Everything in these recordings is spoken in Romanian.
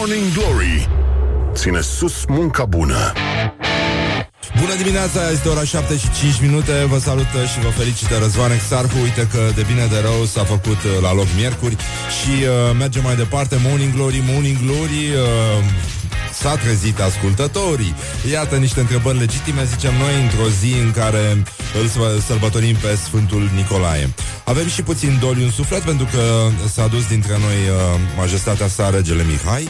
Morning Glory. Ține sus munca bună. Bună dimineața, este ora 7 și 5 minute. Vă salută și vă felicită Răzvan Exarhu. Uite că de bine de rău s-a făcut uh, la loc miercuri Și uh, mergem mai departe. Morning Glory, Morning Glory uh, S-a trezit ascultătorii. Iată niște întrebări legitime, zicem noi Într-o zi în care îl sărbătorim pe Sfântul Nicolae Avem și puțin doliu în suflet Pentru că s-a dus dintre noi uh, Majestatea sa, regele Mihai.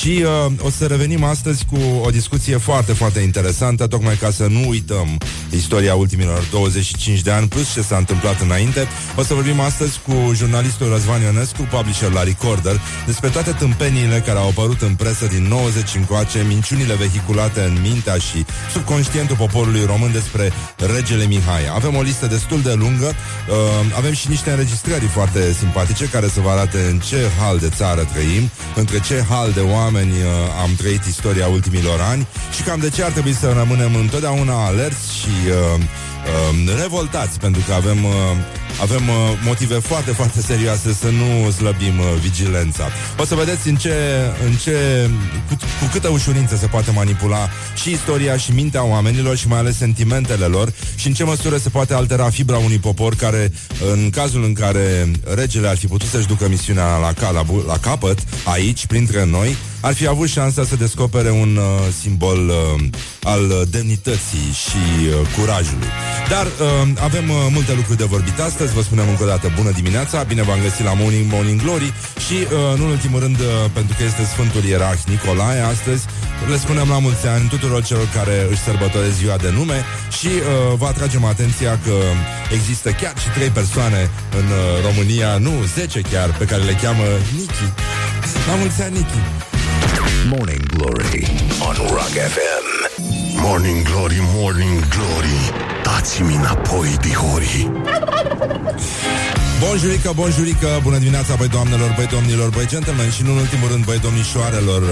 Și uh, o să revenim astăzi cu o discuție foarte, foarte interesantă Tocmai ca să nu uităm istoria ultimilor 25 de ani Plus ce s-a întâmplat înainte. O să vorbim astăzi cu jurnalistul Răzvan Ionescu Publisher la Recorder Despre toate tâmpeniile care au apărut în presă din 90 încoace Minciunile vehiculate în mintea și subconștientul poporului român Despre regele Mihai. Avem o listă destul de lungă uh, Avem și niște înregistrări foarte simpatice Care să vă arate în ce hal de țară trăim. Între ce hal de oameni uh, am trăit istoria ultimilor ani Și cam de ce ar trebui să rămânem întotdeauna alerți și uh, uh, revoltați Pentru că avem uh, avem uh, motive foarte, foarte serioase să nu slăbim uh, vigilența. O să vedeți în ce, în ce cu, cu câtă ușurință se poate manipula și istoria și mintea oamenilor și mai ales sentimentele lor și în ce măsură se poate altera fibra unui popor care, în cazul în care regele ar fi putut să-și ducă misiunea la, ca, la, la capăt, aici, printre noi, ar fi avut șansa să descopere un uh, simbol uh, al demnității și uh, curajului. Dar uh, avem uh, multe lucruri de vorbit astăzi, vă spunem încă o dată bună dimineața, bine v-am găsit la Morning Morning Glory și, uh, în ultimul rând, uh, pentru că este Sfântul Ierarh Nicolae astăzi, le spunem la mulți ani tuturor celor care își sărbătoresc ziua de nume și uh, vă atragem atenția că există chiar și trei persoane în uh, România, nu, zece chiar, pe care le cheamă Niki. La mulți ani, Niki! Morning Glory on Rock FM Morning Glory, Morning Glory. Dați-mi înapoi, dihori Bonjurică, bonjurică, bună dimineața, băi doamnelor, băi domnilor, băi gentlemen. Și nu în ultimul rând, băi domnișoarelor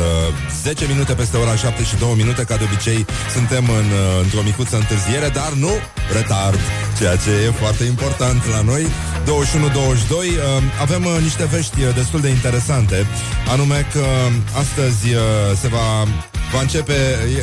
10 uh, minute peste ora 7 și 2 minute, ca de obicei suntem în, uh, într-o micuță întârziere, dar nu retard, ceea ce e foarte important la noi 21-22 uh, Avem niște vești destul de interesante. Anume că astăzi se va va începe,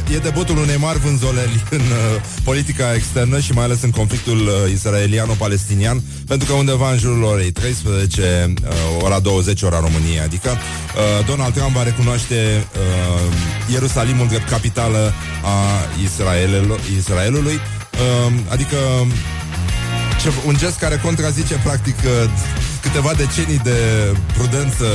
e, e debutul unei mari vânzoleli în uh, politica externă și mai ales în conflictul uh, israeliano-palestinian, pentru că undeva în jurul orei 13, uh, ora 20, ora României, adică uh, Donald Trump va recunoaște uh, Ierusalimul drept capitală a Israelul, Israelului, uh, adică ce, un gest care contrazice practic uh, câteva decenii de prudență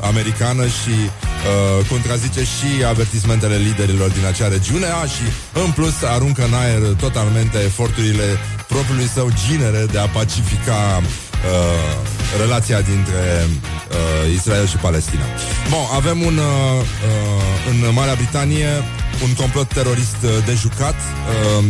americană și uh, contrazice și avertismentele liderilor din acea regiune a, și în plus aruncă în aer totalmente eforturile propriului său ginere de a pacifica uh, relația dintre uh, Israel și Palestina. Bun, avem un uh, uh, în Marea Britanie un complot terorist uh, de jucat uh,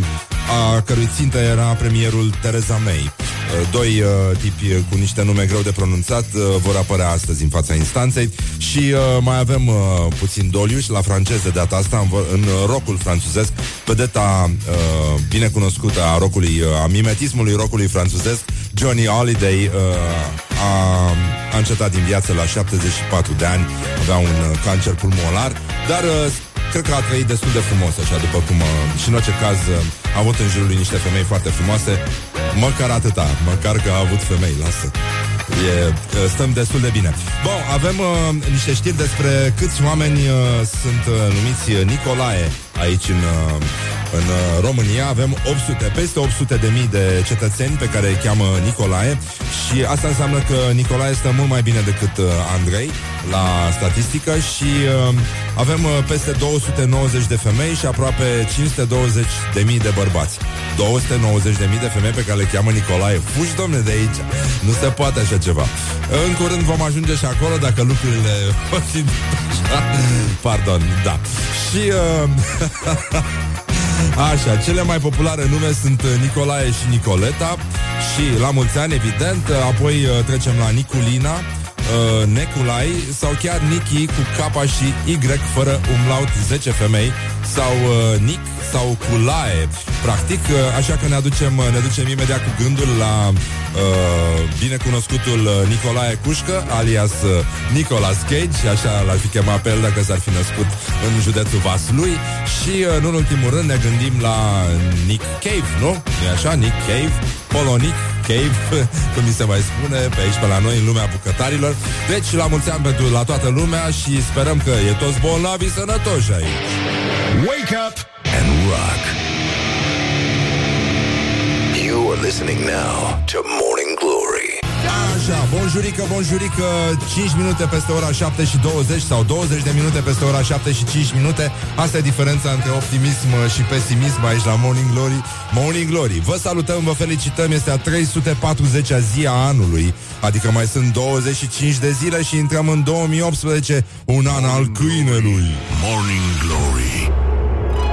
a cărui țintă era premierul Theresa May. Uh, doi uh, tipi cu niște nume greu de pronunțat uh, vor apărea astăzi în fața instanței și uh, mai avem uh, puțin doliu și la francez de data asta în, în rocul franțuzesc, vedeta uh, binecunoscută a rocului, uh, a mimetismului rocului franțuzesc, Johnny Holiday uh, a, a încetat din viață la 74 de ani, avea un uh, cancer pulmonar, dar uh, cred că a trăit destul de frumos, așa, după cum... Uh, și în orice caz uh, a avut în jurul lui niște femei foarte frumoase, măcar atâta, măcar că a avut femei, lasă. E, uh, stăm destul de bine. Bun, avem uh, niște știri despre câți oameni uh, sunt uh, numiți Nicolae aici în, uh, în uh, România. Avem 800, peste 800 de mii de cetățeni pe care îi cheamă Nicolae și asta înseamnă că Nicolae stă mult mai bine decât uh, Andrei la statistică și uh, avem uh, peste 290 de femei și aproape 520 de mii de bărbați. 290 de mii de femei pe care le cheamă Nicolae. Fugi, domne, de aici. Nu se poate așa ceva. În curând vom ajunge și acolo dacă lucrurile Pardon, da. Și uh, Așa, cele mai populare nume sunt Nicolae și Nicoleta. Și la mulți ani, evident. Apoi uh, trecem la Niculina uh, Neculai sau chiar Niki cu K și Y fără umlaut 10 femei sau uh, Nick sau Culae. Practic, uh, așa că ne aducem, ne ducem imediat cu gândul la uh, binecunoscutul uh, Nicolae Cușcă, alias uh, Nicolas Cage, așa l-ar fi chemat pe el dacă s-ar fi născut în județul Vaslui și, uh, nu în ultimul rând, ne gândim la Nick Cave, nu? E așa? Nick Cave, Polonic Cave, cum mi se mai spune, pe aici, pe la noi, în lumea bucătarilor. Deci, la mulți ani pentru la toată lumea și sperăm că e toți bolnavi sănătoși aici. Wake up and rock. You are listening now to Morning Glory. Așa, bonjurică, bonjurică 5 minute peste ora 7 și 20 Sau 20 de minute peste ora 7 și 5 minute Asta e diferența între optimism și pesimism Aici la Morning Glory Morning Glory, vă salutăm, vă felicităm Este a 340-a zi a anului Adică mai sunt 25 de zile Și intrăm în 2018 Un an al câinelui Morning Glory.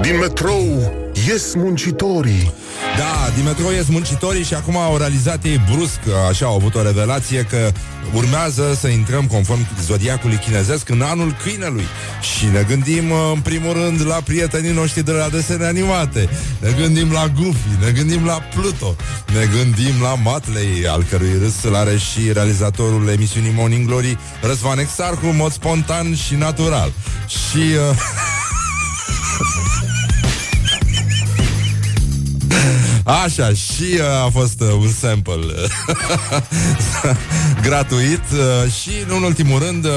Din metrou ies muncitorii. Da, din metrou ies muncitorii și acum au realizat ei brusc, așa au avut o revelație că urmează să intrăm conform zodiacului chinezesc în anul câinelui. Și ne gândim în primul rând la prietenii noștri de la desene animate, ne gândim la Goofy, ne gândim la Pluto, ne gândim la Matley, al cărui râs îl are și realizatorul emisiunii Morning Glory, Răzvan Exarhu, în mod spontan și natural. Și... Uh... Așa, și uh, a fost uh, un sample uh, gratuit uh, și, nu în ultimul rând, uh,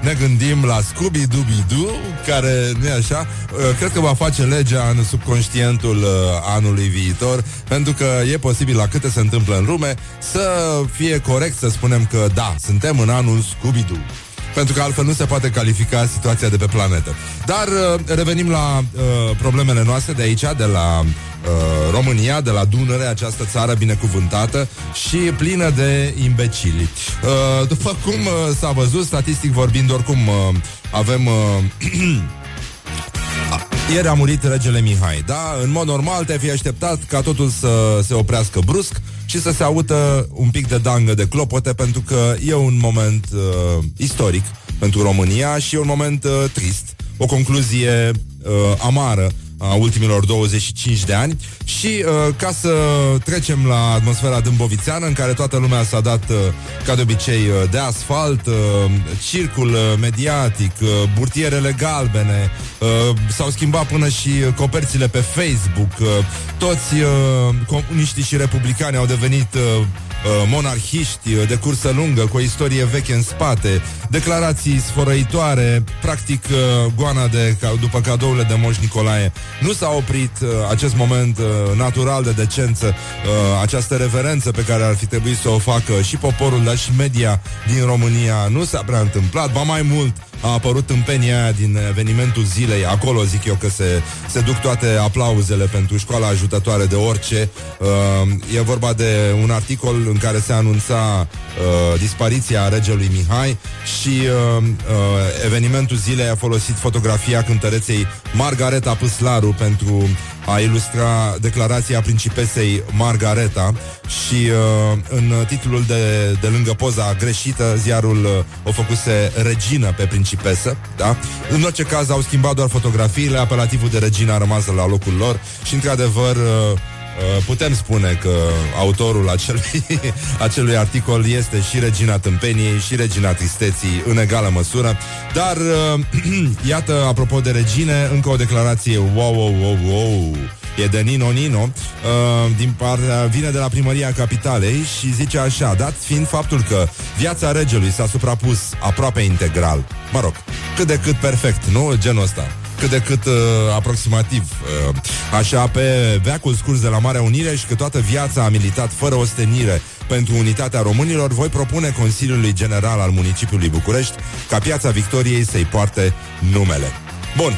ne gândim la Scooby-Dooby-Doo, care, nu așa, uh, cred că va face legea în subconștientul uh, anului viitor, pentru că e posibil la câte se întâmplă în lume să fie corect să spunem că, da, suntem în anul Scooby-Doo pentru că altfel nu se poate califica situația de pe planetă. Dar uh, revenim la uh, problemele noastre de aici, de la uh, România, de la Dunăre, această țară binecuvântată și plină de imbecili. Uh, după cum uh, s-a văzut, statistic vorbind, oricum uh, avem... Uh, Ieri a murit regele Mihai, da? În mod normal te-ai fi așteptat ca totul să se oprească brusc și să se audă un pic de dangă de clopote, pentru că e un moment uh, istoric pentru România și e un moment uh, trist, o concluzie uh, amară a ultimilor 25 de ani. Și uh, ca să trecem la atmosfera dâmbovițeană în care toată lumea s-a dat uh, ca de obicei uh, de asfalt, uh, circul uh, mediatic, uh, burtierele galbene, uh, s-au schimbat până și uh, coperțile pe Facebook, uh, toți uh, comuniștii și republicani au devenit uh, uh, monarhiști uh, de cursă lungă, cu o istorie veche în spate, declarații sfărăitoare, practic uh, goana de, ca, după cadourile de Moș Nicolae. Nu s-a oprit uh, acest moment uh, natural de decență, uh, această reverență pe care ar fi trebuit să o facă și poporul, dar și media din România. Nu s-a prea întâmplat, ba mai mult, a apărut tâmpenia aia din evenimentul zilei. Acolo zic eu că se, se duc toate aplauzele pentru școala ajutătoare de orice. Uh, e vorba de un articol în care se anunța uh, dispariția regelui Mihai și uh, uh, evenimentul zilei a folosit fotografia cântăreței Margareta Păslaru pentru a ilustra declarația principesei Margareta și uh, în titlul de, de lângă poza greșită, ziarul uh, o făcuse regină pe principesă, da? În orice caz au schimbat doar fotografiile, apelativul de regină a rămas la locul lor și într-adevăr uh, Uh, putem spune că autorul acelui, acelui articol este și regina tâmpeniei și regina tristeții în egală măsură. Dar, uh, iată, apropo de regine, încă o declarație wow, wow, wow, wow. E de Nino Nino uh, din par, Vine de la primăria capitalei Și zice așa Dat fiind faptul că viața regelui s-a suprapus Aproape integral Mă rog, cât de cât perfect, nu? Genul ăsta cât de cât uh, aproximativ. Uh, așa, pe veacul scurs de la Marea Unire și că toată viața a militat fără ostenire pentru unitatea românilor, voi propune Consiliului General al Municipiului București ca Piața Victoriei să-i poarte numele. Bun,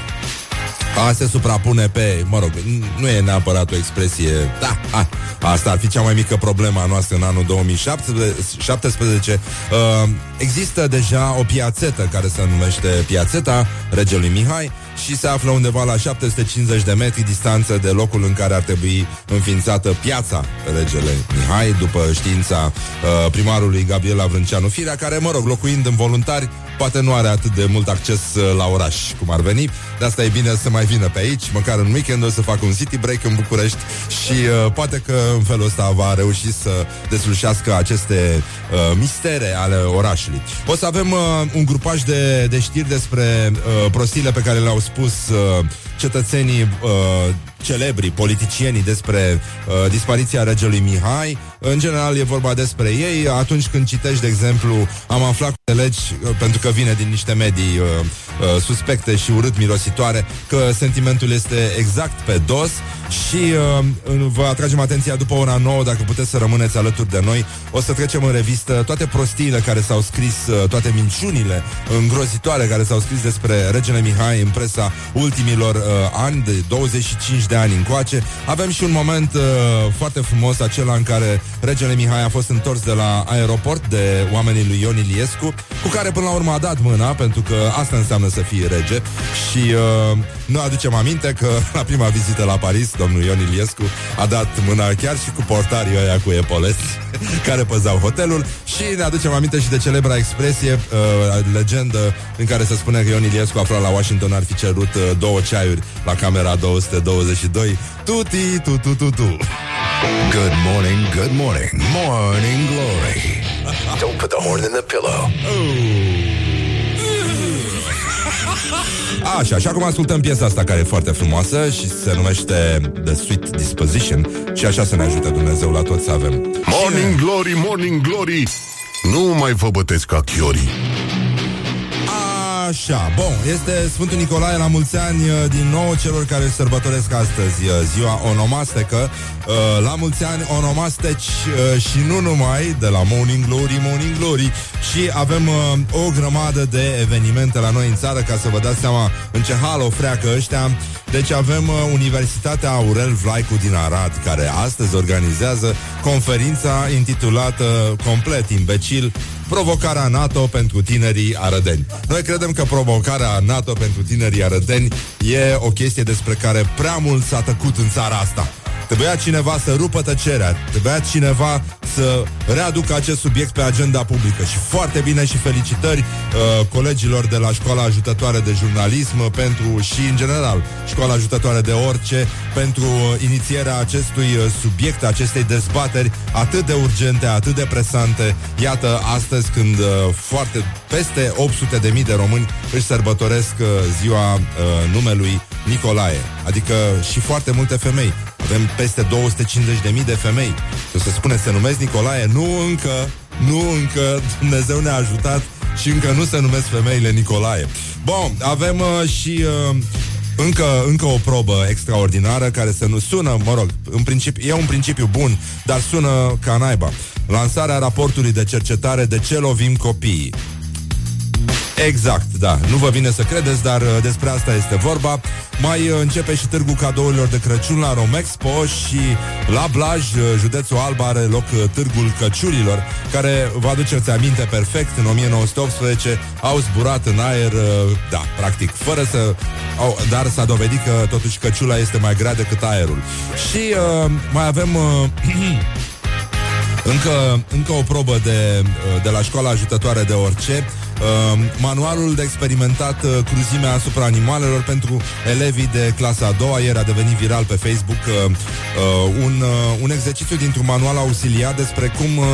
a se suprapune pe, mă rog, nu e neapărat o expresie, da, a, asta ar fi cea mai mică problemă a noastră în anul 2017. Uh, există deja o piațetă care se numește Piațeta Regelui Mihai și se află undeva la 750 de metri distanță de locul în care ar trebui înființată piața Regele Mihai, după știința uh, primarului Gabriela Vrânceanu Firea, care, mă rog, locuind în voluntari, poate nu are atât de mult acces uh, la oraș cum ar veni. De asta e bine să mai vină pe aici, măcar în weekend o să facă un city break în București și uh, poate că în felul ăsta va reuși să deslușească aceste uh, mistere ale orașului. O să avem uh, un grupaj de, de știri despre uh, prostiile pe care le-au spus uh, cetățenii uh, celebri, politicienii despre uh, dispariția regelui Mihai. În general e vorba despre ei. Atunci când citești, de exemplu, am aflat cu legi, uh, pentru că vine din niște medii uh, uh, suspecte și urât mirositoare, că sentimentul este exact pe dos și uh, vă atragem atenția după ora 9, dacă puteți să rămâneți alături de noi, o să trecem în revistă toate prostiile care s-au scris, uh, toate minciunile îngrozitoare care s-au scris despre regele Mihai în presa ultimilor uh, ani, de 25 de ani încoace. Avem și un moment uh, foarte frumos, acela în care regele Mihai a fost întors de la aeroport de oamenii lui Ion Iliescu, cu care până la urmă a dat mâna, pentru că asta înseamnă să fii rege. Și uh, nu aducem aminte că la prima vizită la Paris, domnul Ion Iliescu a dat mâna chiar și cu portarii ăia cu epoleți care păzau hotelul. Și ne aducem aminte și de celebra expresie, uh, legendă în care se spune că Ion Iliescu aflat la Washington ar fi cerut uh, două ceaiuri la camera 222. Tuti, tu, tu, tu, tu. Good morning, good morning, morning glory. Don't put the horn in the pillow. Așa, și acum ascultăm piesa asta care e foarte frumoasă și se numește The Sweet Disposition și așa să ne ajute Dumnezeu la toți să avem. Morning glory, morning glory. Nu mai vă bătesc ca chiorii. Așa, bun, este Sfântul Nicolae la mulți ani uh, din nou celor care își sărbătoresc astăzi uh, ziua onomastecă. Uh, La mulți ani onomasteci și nu numai, de la Morning Glory, Morning Glory. Și avem o grămadă de evenimente la noi în țară, ca să vă dați seama în ce hal o freacă ăștia. Deci avem Universitatea Aurel Vlaicu din Arad, care astăzi organizează conferința intitulată complet imbecil Provocarea NATO pentru tinerii arădeni. Noi credem că provocarea NATO pentru tinerii arădeni e o chestie despre care prea mult s-a tăcut în țara asta. Trebuia cineva să rupă tăcerea, trebuia cineva să readucă acest subiect pe agenda publică și foarte bine și felicitări uh, colegilor de la Școala Ajutătoare de Jurnalism pentru și în general Școala Ajutătoare de Orice pentru uh, inițierea acestui uh, subiect, acestei dezbateri atât de urgente, atât de presante. Iată, astăzi când uh, foarte peste 800 de mii de români își sărbătoresc uh, ziua uh, numelui Nicolae, adică și foarte multe femei. Avem peste 250.000 de femei. O să spune se numesc Nicolae? Nu încă, nu încă, Dumnezeu ne-a ajutat și încă nu se numesc femeile Nicolae. Bun, avem uh, și uh, încă, încă o probă extraordinară care se nu sună, mă rog, în principiu, e un principiu bun, dar sună ca naiba. Lansarea raportului de cercetare de ce lovim copiii. Exact, da. Nu vă vine să credeți, dar uh, despre asta este vorba. Mai uh, începe și târgul cadourilor de Crăciun la Romexpo și la Blaj, uh, județul Alba, are loc uh, târgul căciulilor, care, vă aduceți aminte perfect, în 1918 au zburat în aer, uh, da, practic, fără să... Au, dar s-a dovedit că totuși căciula este mai grea decât aerul. Și uh, mai avem... Uh, Încă, încă o probă de, de la școala ajutătoare de orice uh, Manualul de experimentat uh, cruzimea asupra animalelor pentru elevii de clasa a doua Ieri a devenit viral pe Facebook uh, uh, un, uh, un exercițiu dintr-un manual auxiliar despre cum uh,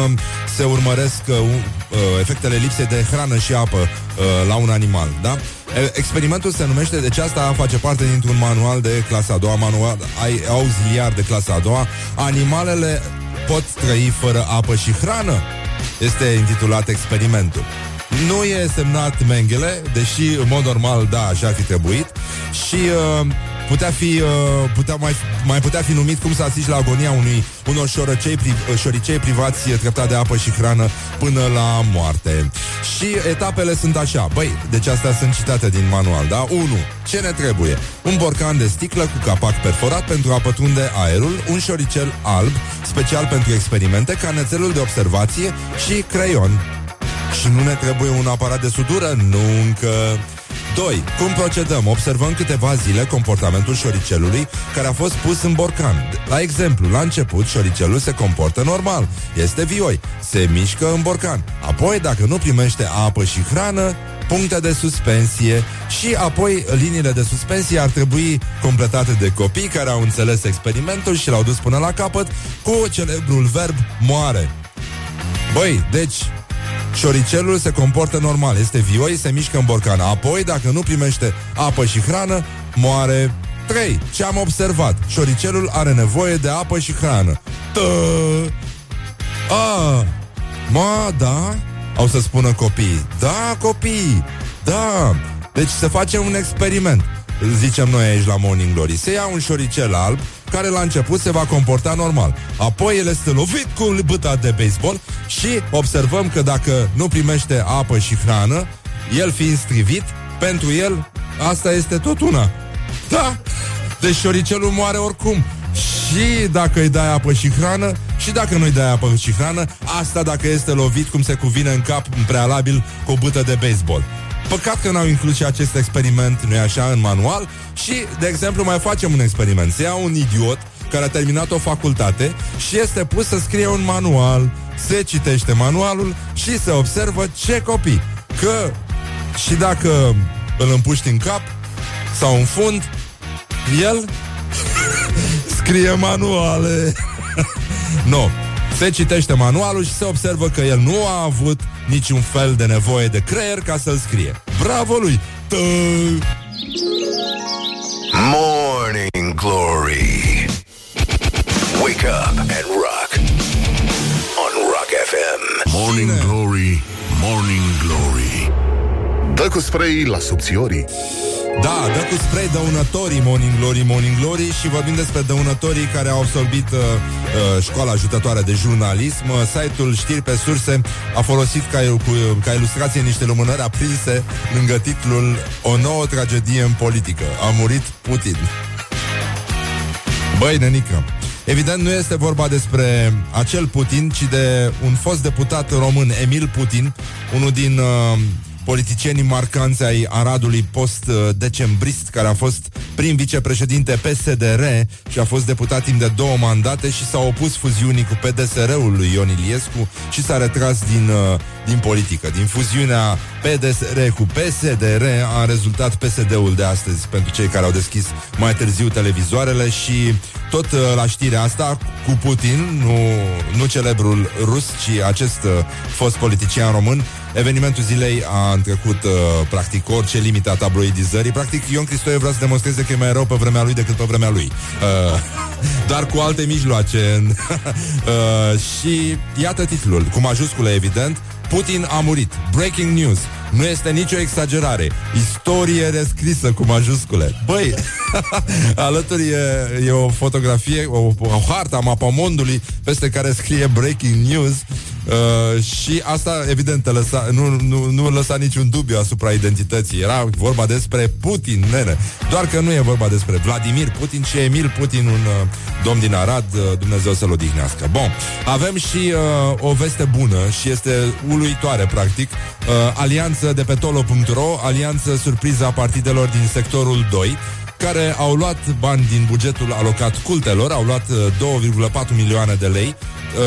se urmăresc uh, uh, efectele lipsei de hrană și apă uh, la un animal, da? Experimentul se numește, deci asta face parte dintr-un manual de clasa a doua, manual ai, auxiliar de clasa a doua. Animalele pot trăi fără apă și hrană. Este intitulat experimentul. Nu e semnat Mengele, deși în mod normal, da, așa ar fi trebuit. Și uh, putea fi, uh, putea mai, mai putea fi numit cum să asisti la agonia unui, unor șoricei, pri, șoricei privați treptat de apă și hrană până la moarte. Și etapele sunt așa. Băi, deci astea sunt citate din manual, da? 1. Ce ne trebuie? Un borcan de sticlă cu capac perforat pentru a pătrunde aerul, un șoricel alb, special pentru experimente, canețelul de observație și creion. Și nu ne trebuie un aparat de sudură? Nu încă... 2. Cum procedăm? Observăm câteva zile comportamentul șoricelului care a fost pus în borcan. La exemplu, la început, șoricelul se comportă normal. Este vioi. Se mișcă în borcan. Apoi, dacă nu primește apă și hrană, puncte de suspensie și apoi liniile de suspensie ar trebui completate de copii care au înțeles experimentul și l-au dus până la capăt cu celebrul verb moare. Băi, deci Șoricelul se comportă normal, este vioi, se mișcă în borcan. Apoi, dacă nu primește apă și hrană, moare 3. Ce am observat? Șoricelul are nevoie de apă și hrană. Tă! A! Ma, da? Au să spună copiii. Da, copii! Da! Deci se face un experiment. Zicem noi aici la Morning Glory. Se ia un șoricel alb care la început se va comporta normal. Apoi el este lovit cu băta de baseball și observăm că dacă nu primește apă și hrană, el fiind strivit, pentru el asta este tot una. Da! Deci șoricelul moare oricum. Și dacă îi dai apă și hrană, și dacă nu-i dai apă și hrană, asta dacă este lovit cum se cuvine în cap în prealabil cu o bâtă de baseball. Păcat că n-au inclus și acest experiment, nu-i așa, în manual? Și, de exemplu, mai facem un experiment. Se ia un idiot care a terminat o facultate Și este pus să scrie un manual. Se citește manualul Și se observă ce copii. Că și dacă îl împuști în cap Sau în fund El Scrie manuale. Nu, no. Se citește manualul și se observă că el nu a avut niciun fel de nevoie de creier ca să-l scrie. Bravo lui! Tă... Morning Glory. Wake up and rock On Rock FM Morning Glory, Morning Glory Dă cu spray la subțiorii da, dă cu spray dăunătorii Morning Glory, Morning Glory și vorbim despre dăunătorii care au absolvit uh, uh, școala ajutătoare de jurnalism. Uh, site-ul Știri pe surse a folosit ca, cu, ca ilustrație niște lumânări aprinse lângă titlul O nouă tragedie în politică. A murit Putin. Băi, nenică, Evident, nu este vorba despre acel Putin, ci de un fost deputat român, Emil Putin, unul din uh, politicienii marcanți ai Aradului post-decembrist, care a fost prim vicepreședinte PSDR și a fost deputat timp de două mandate și s-a opus fuziunii cu PDSR-ul lui Ion Iliescu și s-a retras din, uh, din politică. Din fuziunea PDSR cu PSDR a rezultat PSD-ul de astăzi pentru cei care au deschis mai târziu televizoarele și tot uh, la știrea asta cu Putin, nu, nu celebrul rus, ci acest uh, fost politician român, Evenimentul zilei a întrecut uh, practic orice limite a tabloidizării. Practic, Ion Cristoie vrea să demonstreze că e mai rău pe vremea lui decât pe vremea lui. Uh, dar cu alte mijloace. uh, și iată titlul, cu majuscule evident, Putin a murit. Breaking news. Nu este nicio exagerare. Istorie rescrisă cu majuscule. Băi, alături e, e o fotografie, o, o harta, mapa mondului, peste care scrie Breaking News Uh, și asta, evident, lăsa, nu, nu, nu lăsa niciun dubiu asupra identității. Era vorba despre Putin, nene. Doar că nu e vorba despre Vladimir Putin, ci Emil Putin, un uh, domn din Arad, uh, Dumnezeu să-l odihnească. Bun, avem și uh, o veste bună și este uluitoare, practic. Uh, alianță de pe tolo.ro, alianță surpriză a partidelor din sectorul 2 care au luat bani din bugetul alocat cultelor, au luat 2,4 uh, milioane de lei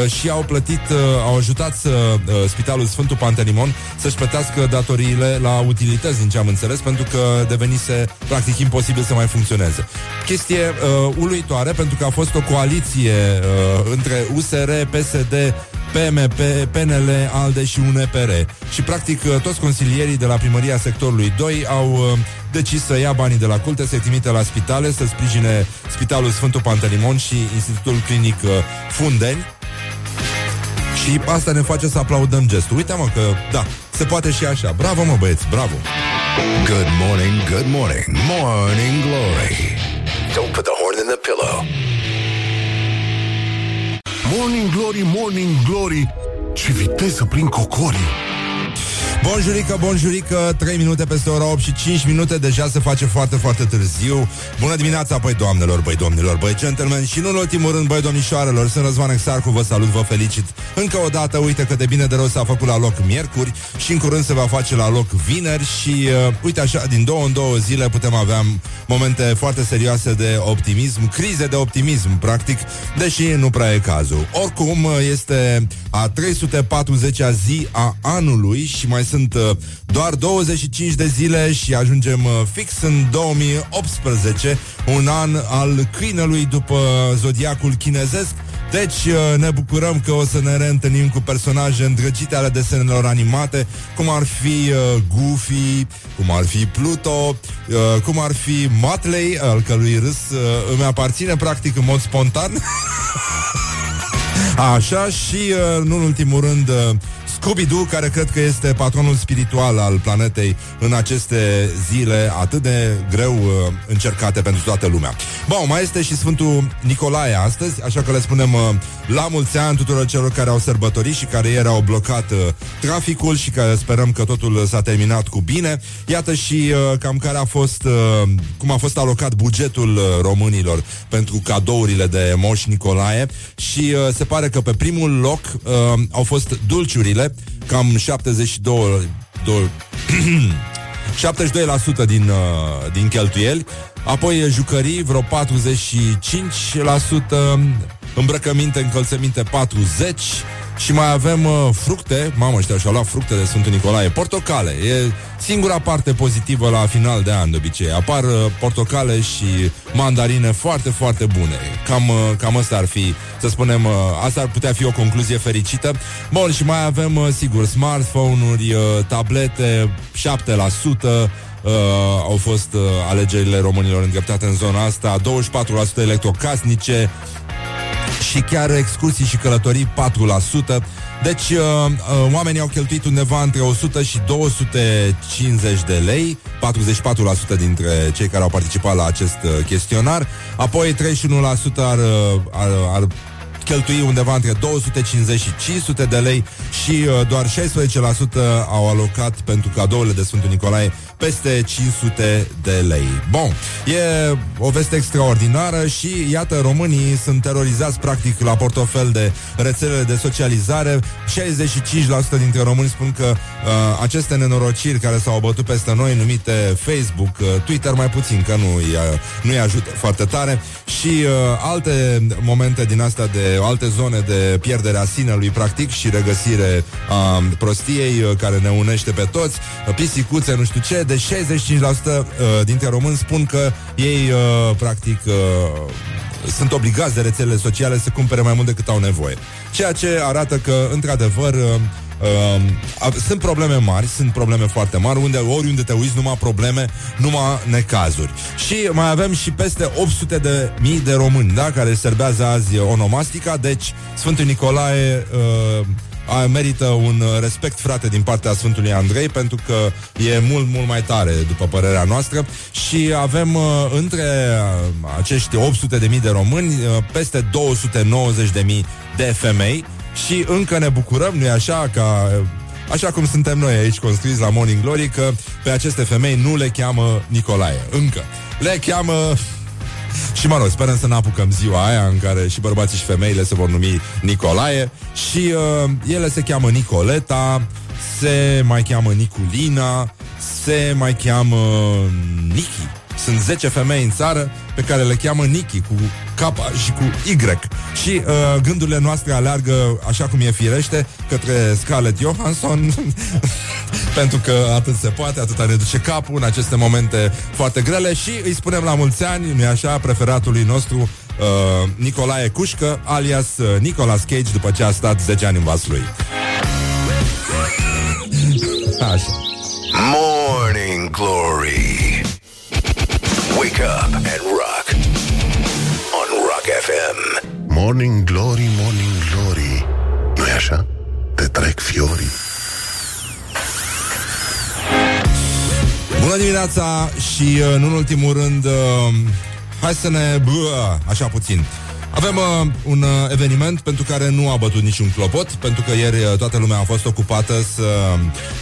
uh, și au plătit, uh, au ajutat să, uh, Spitalul Sfântul Pantelimon să-și plătească datoriile la utilități, din ce am înțeles, pentru că devenise practic imposibil să mai funcționeze. Chestie uh, uluitoare, pentru că a fost o coaliție uh, între USR, PSD, PMP, PNL, ALDE și UNPR. Și practic uh, toți consilierii de la primăria sectorului 2 au uh, decis să ia banii de la culte, să-i trimite la spitale, să sprijine Spitalul Sfântul Pantelimon și Institutul Clinic uh, Fundeni. Și asta ne face să aplaudăm gestul. Uite mă că, da, se poate și așa. Bravo mă băieți, bravo! Good morning, good morning, morning glory. Don't put the horn in the pillow. Morning Glory, Morning Glory Ce viteză prin cocorii Bonjurică, bonjurică, 3 minute peste ora 8 și 5 minute Deja se face foarte, foarte târziu. Bună dimineața, băi doamnelor, băi domnilor, băi gentlemen Și nu în ultimul rând, băi domnișoarelor Sunt Răzvan Exarcu, vă salut, vă felicit. Încă o dată, uite că de bine de rău s-a făcut la loc miercuri Și în curând se va face la loc vineri Și uh, uite așa, din două în două zile Putem avea momente foarte serioase de optimism Crize de optimism, practic Deși nu prea e cazul. Oricum, este a 340-a zi a anului Și mai sunt uh, doar 25 de zile și ajungem uh, fix în 2018, un an al câinelui după zodiacul chinezesc. Deci uh, ne bucurăm că o să ne reîntâlnim cu personaje îndrăgite ale desenelor animate, cum ar fi uh, Goofy, cum ar fi Pluto, uh, cum ar fi Motley, al cărui râs uh, îmi aparține practic în mod spontan. Așa și, uh, nu în ultimul rând, uh, Scooby-Doo, care cred că este patronul spiritual al planetei în aceste zile atât de greu uh, încercate pentru toată lumea. Bun, mai este și Sfântul Nicolae astăzi, așa că le spunem uh, la mulți ani tuturor celor care au sărbătorit și care ieri au blocat uh, traficul și care sperăm că totul s-a terminat cu bine. Iată și uh, cam care a fost, uh, cum a fost alocat bugetul uh, românilor pentru cadourile de Moș Nicolae și uh, se pare că pe primul loc uh, au fost dulciurile, cam 72 do- 72% din, uh, din cheltuieli, apoi jucării vreo 45%, îmbrăcăminte, încălțăminte 40% și mai avem uh, fructe, mamă, ăștia și-au luat fructe de Sfântul Nicolae, portocale. E singura parte pozitivă la final de an, de obicei. Apar uh, portocale și mandarine foarte, foarte bune. Cam, uh, cam asta ar fi, să spunem, uh, asta ar putea fi o concluzie fericită. Bun, și mai avem, uh, sigur, smartphone-uri, uh, tablete, 7%, Uh, au fost uh, alegerile românilor îndreptate în zona asta 24% electrocasnice și chiar excursii și călătorii 4%. Deci uh, uh, oamenii au cheltuit undeva între 100 și 250 de lei, 44% dintre cei care au participat la acest uh, chestionar. Apoi 31% ar, uh, ar, ar cheltui undeva între 250 și 500 de lei și uh, doar 16% au alocat pentru cadourile de Sfântul Nicolae peste 500 de lei. Bun, e o veste extraordinară și iată, românii sunt terorizați practic la portofel de rețelele de socializare. 65% dintre români spun că uh, aceste nenorociri care s-au bătut peste noi, numite Facebook, uh, Twitter mai puțin, că nu îi, uh, nu îi ajută foarte tare și uh, alte momente din astea de alte zone de pierdere a sinelui practic și regăsire a prostiei uh, care ne unește pe toți, uh, pisicuțe, nu știu ce, de 65% uh, dintre români spun că ei uh, practic uh, sunt obligați de rețelele sociale să cumpere mai mult decât au nevoie. Ceea ce arată că, într-adevăr, uh, Uh, sunt probleme mari, sunt probleme foarte mari, unde oriunde te uiți, numai probleme, numai necazuri. Și mai avem și peste 800 de mii de români, da, care serbează azi onomastica, deci Sfântul Nicolae uh, a, merită un uh, respect, frate, din partea Sfântului Andrei, pentru că e mult, mult mai tare, după părerea noastră. Și avem uh, între uh, acești 800 de mii de români, uh, peste 290 de mii de femei. Și încă ne bucurăm, nu-i așa, ca... Așa cum suntem noi aici construiți la Morning Glory Că pe aceste femei nu le cheamă Nicolae. Încă. Le cheamă și mă rog, sperăm să ne apucăm ziua aia în care și bărbații și femeile se vor numi Nicolae și uh, ele se cheamă Nicoleta, se mai cheamă Niculina, se mai cheamă Niki. Sunt 10 femei în țară pe care le cheamă Niki cu K și cu Y. Și uh, gândurile noastre aleargă, așa cum e firește, către Scarlett Johansson, pentru că atât se poate, atâta ne duce capul în aceste momente foarte grele și îi spunem la mulți ani, nu așa, preferatului nostru, uh, Nicolae Cușcă, alias uh, Nicolas Cage, după ce a stat 10 ani în vas lui. Așa. Morning Glory. Wake up and rock. On Rock FM. Morning Glory, Morning Glory nu așa? Te trec fiorii Bună dimineața și, uh, nu în ultimul rând, uh, hai să ne... Bă, așa puțin. Avem uh, un uh, eveniment pentru care nu a bătut niciun clopot, pentru că ieri uh, toată lumea a fost ocupată să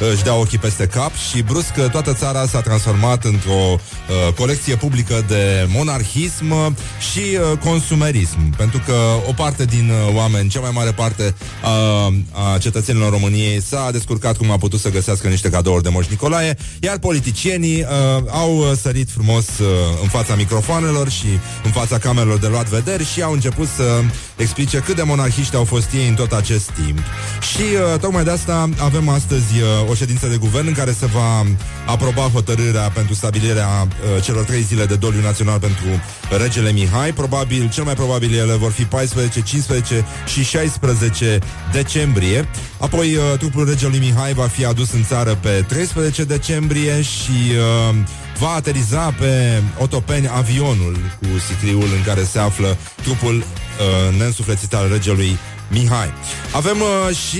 uh, își dea ochii peste cap și brusc uh, toată țara s-a transformat într-o uh, colecție publică de monarhism uh, și uh, consumerism, pentru că o parte din uh, oameni, cea mai mare parte uh, a cetățenilor României s-a descurcat cum a putut să găsească niște cadouri de Moș Nicolae, iar politicienii uh, au uh, sărit frumos uh, în fața microfoanelor și în fața camerelor de luat vederi și au început să explice cât de monarhiști au fost ei în tot acest timp. Și uh, tocmai de asta avem astăzi uh, o ședință de guvern în care se va aproba hotărârea pentru stabilirea uh, celor trei zile de doliu național pentru regele Mihai. Probabil, cel mai probabil ele vor fi 14, 15 și 16 decembrie. Apoi uh, trupul regelui Mihai va fi adus în țară pe 13 decembrie și uh, va ateriza pe Otopeni avionul cu sicriul în care se află trupul uh, neînsuflețit al regelui Mihai. Avem uh, și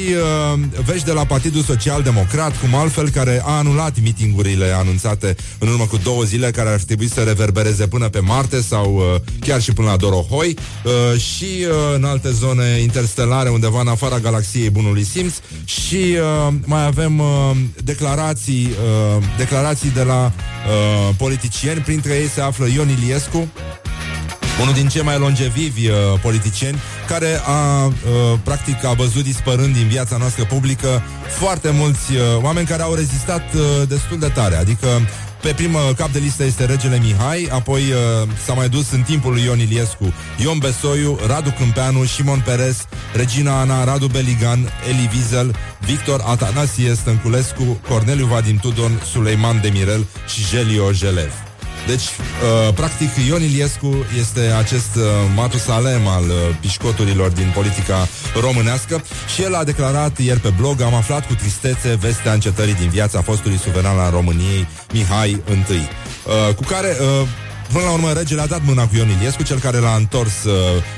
uh, vești de la Partidul Social Democrat, cum altfel, care a anulat mitingurile anunțate în urmă cu două zile, care ar trebui să reverbereze până pe Marte sau uh, chiar și până la Dorohoi. Uh, și uh, în alte zone interstelare, undeva în afara galaxiei Bunului Simț. Și uh, mai avem uh, declarații, uh, declarații de la uh, politicieni, printre ei se află Ion Iliescu, unul din cei mai longevivi uh, politicieni, care a, uh, practic, a văzut dispărând din viața noastră publică foarte mulți uh, oameni care au rezistat uh, destul de tare. Adică, pe primă cap de listă este regele Mihai, apoi uh, s-a mai dus în timpul lui Ion Iliescu, Ion Besoiu, Radu Câmpeanu, Simon Perez, Regina Ana, Radu Beligan, Eli Wiesel, Victor Atanasie Stănculescu, Corneliu Vadim Tudon, Suleiman Demirel și Gelio Jelev. Deci, uh, practic, Ion Iliescu este acest uh, Matusalem al uh, pișcoturilor din politica românească și el a declarat ieri pe blog, am aflat cu tristețe vestea încetării din viața fostului suveran al României, Mihai I, uh, cu care... Uh, Până la urmă, regele a dat mâna cu Ion Iliescu, cel care l-a întors, uh,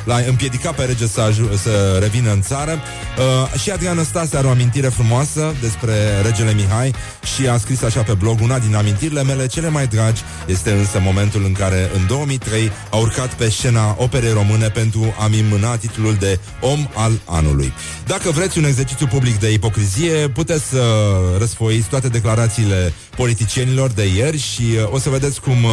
l-a împiedicat pe rege să, aju- să revină în țară. Uh, și Adrian Stase are o amintire frumoasă despre regele Mihai și a scris așa pe blog, una din amintirile mele cele mai dragi este însă momentul în care în 2003 a urcat pe scena operei române pentru a-mi mâna titlul de om al anului. Dacă vreți un exercițiu public de ipocrizie, puteți să răsfoiți toate declarațiile politicienilor de ieri și uh, o să vedeți cum uh,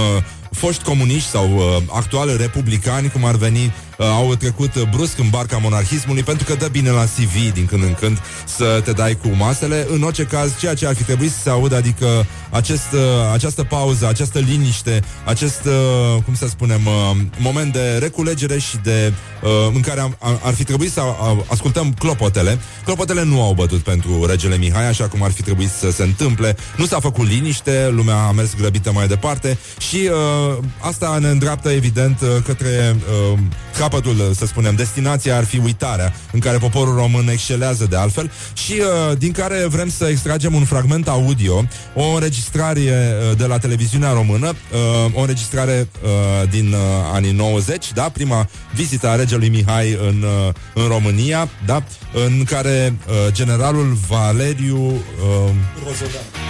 foști comuniști sau uh, actuali republicani, cum ar veni, uh, au trecut uh, brusc în barca monarhismului pentru că dă bine la CV din când în când să te dai cu masele. În orice caz, ceea ce ar fi trebuit să se audă, adică acest, uh, această pauză, această liniște, acest, uh, cum să spunem, uh, moment de reculegere și de uh, în care am, am, ar fi trebuit să uh, ascultăm clopotele. Clopotele nu au bătut pentru regele Mihai, așa cum ar fi trebuit să se întâmple. Nu s-a făcut liniște, lumea a mers grăbită mai departe și uh, asta ne îndreaptă, evident, uh, către uh, capătul, uh, să spunem, destinația ar fi uitarea, în care poporul român excelează de altfel. Și uh, din care vrem să extragem un fragment audio, o înregistrare uh, de la televiziunea română, uh, o înregistrare uh, din uh, anii 90, da, prima vizită a regelui Mihai în, uh, în România, da, în care uh, generalul Valeriu uh,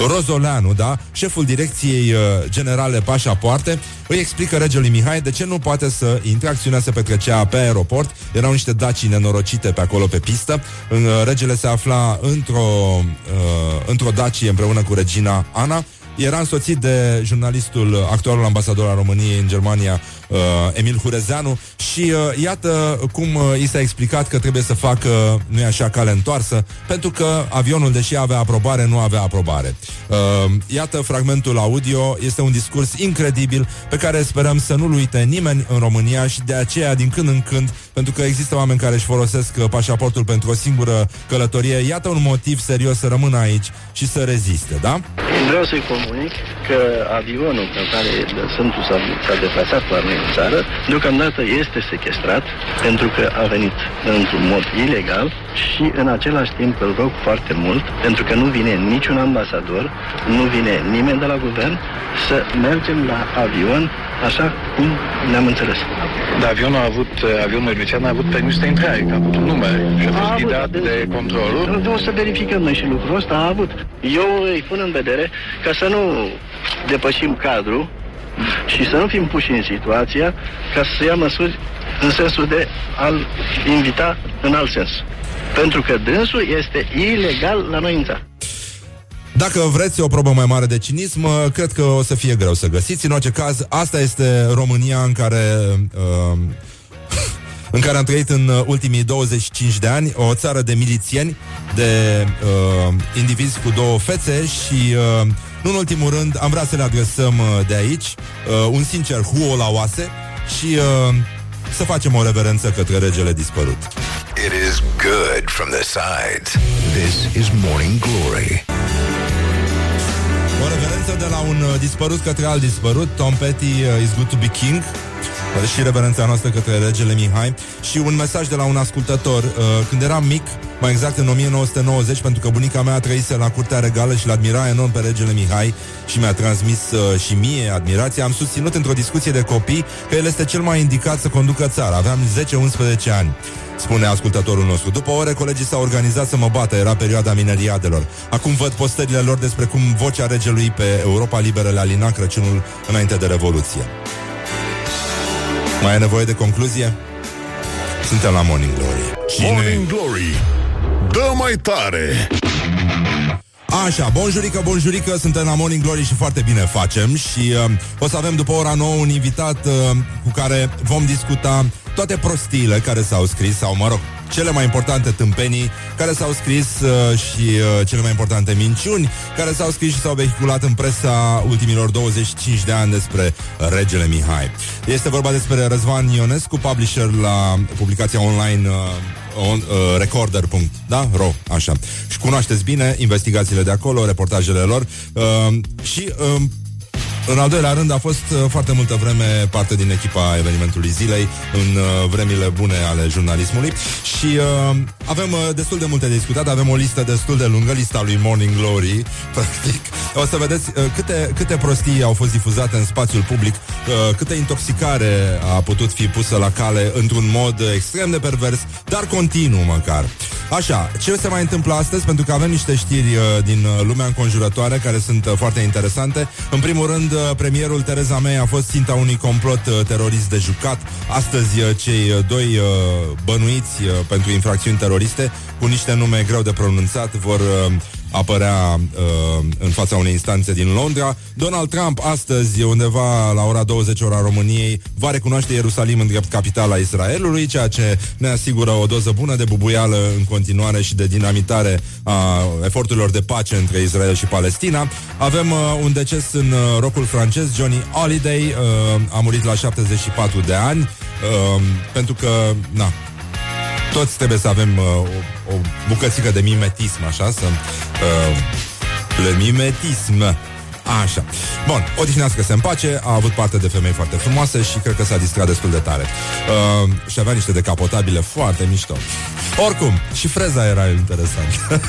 Rozoleanu, da, șeful direcției uh, generale Pașapoarte, îi explică regelui Mihai de ce nu poate să intre. Acțiunea se petrecea pe aeroport, erau niște dacii nenorocite pe acolo pe pistă. Uh, regele se afla într-o, uh, într-o dacie împreună cu regina Ana. Era însoțit de jurnalistul, actualul ambasador al României în Germania, uh, Emil Hurezeanu și uh, iată cum uh, i s-a explicat că trebuie să facă, nu e așa, cale întoarsă, pentru că avionul, deși avea aprobare, nu avea aprobare. Uh, iată fragmentul audio, este un discurs incredibil pe care sperăm să nu-l uite nimeni în România și de aceea, din când în când, pentru că există oameni care își folosesc uh, pașaportul pentru o singură călătorie, iată un motiv serios să rămână aici și să reziste, da? Vreau să-i comunic că avionul pe care Sfântul s-a, s-a deplasat cu noi în țară, deocamdată este sequestrat pentru că a venit într-un mod ilegal și în același timp îl rog foarte mult, pentru că nu vine niciun ambasador, nu vine nimeni de la guvern, să mergem la avion așa cum ne-am înțeles. Dar avionul a avut, avionul elvețian a avut permis de intrare, că a avut un număr și a fost avut, ghidat de- de controlul. O să verificăm noi și lucrul ăsta a avut. Eu îi pun în vedere ca să nu depășim cadrul și să nu fim puși în situația ca să ia măsuri în sensul de a-l invita în alt sens. Pentru că dânsul este ilegal la noi în țară. Dacă vreți o probă mai mare de cinism, cred că o să fie greu să găsiți. În orice caz, asta este România în care... Uh, în care am trăit în ultimii 25 de ani, o țară de milițieni, de uh, indivizi cu două fețe și, uh, nu în ultimul rând, am vrea să le adresăm uh, de aici uh, un sincer huo la oase și uh, să facem o reverență către regele dispărut. It is good from the sides. This is Morning Glory. O reverență de la un uh, dispărut către alt dispărut. Tom Petty uh, is good to be king. Uh, și reverența noastră către regele Mihai. Și un mesaj de la un ascultător. Uh, când eram mic, mai exact în 1990, pentru că bunica mea trăise la curtea regală și l-admira enorm pe regele Mihai și mi-a transmis uh, și mie admirație, am susținut într-o discuție de copii că el este cel mai indicat să conducă țara. Aveam 10-11 ani spune ascultătorul nostru. După ore, colegii s-au organizat să mă bată, era perioada mineriadelor. Acum văd postările lor despre cum vocea regelui pe Europa Liberă le alina Crăciunul înainte de Revoluție. Mai e nevoie de concluzie? Suntem la Morning Glory. Morning Glory Dă mai tare Așa, bonjurică, bonjurică, suntem la Morning Glory și foarte bine facem și uh, o să avem după ora 9 un invitat uh, cu care vom discuta toate prostiile care s-au scris, sau mă rog, cele mai importante tâmpenii care s-au scris uh, și uh, cele mai importante minciuni care s-au scris și s-au vehiculat în presa ultimilor 25 de ani despre regele Mihai. Este vorba despre Răzvan Ionescu, publisher la publicația online uh, on, uh, recorder. Da? Ro, așa. Și cunoașteți bine investigațiile de acolo, reportajele lor uh, și uh, în al doilea rând a fost uh, foarte multă vreme parte din echipa evenimentului zilei în uh, vremile bune ale jurnalismului și uh, avem uh, destul de multe de discutat, avem o listă destul de lungă, lista lui Morning Glory, practic. O să vedeți uh, câte, câte prostii au fost difuzate în spațiul public, uh, câte intoxicare a putut fi pusă la cale într-un mod extrem de pervers, dar continuu măcar. Așa, ce se mai întâmplă astăzi? Pentru că avem niște știri uh, din uh, lumea înconjurătoare care sunt uh, foarte interesante. În primul rând, uh, premierul Tereza May a fost ținta unui complot uh, terorist de jucat. Astăzi, uh, cei uh, doi uh, bănuiți uh, pentru infracțiuni teroriste, cu niște nume greu de pronunțat, vor uh, apărea uh, în fața unei instanțe din Londra. Donald Trump astăzi, undeva la ora 20 ora României, va recunoaște Ierusalim în drept capitala Israelului, ceea ce ne asigură o doză bună de bubuială în continuare și de dinamitare a eforturilor de pace între Israel și Palestina. Avem uh, un deces în uh, rocul francez, Johnny Holiday, uh, a murit la 74 de ani, uh, pentru că, na, toți trebuie să avem uh, o, o bucățică de mimetism, așa, să... Uh, le mimetism. Așa. Bun, odihnească-se în pace, a avut parte de femei foarte frumoase și cred că s-a distrat destul de tare. Uh, și avea niște decapotabile foarte mișto. Oricum, și freza era interesant.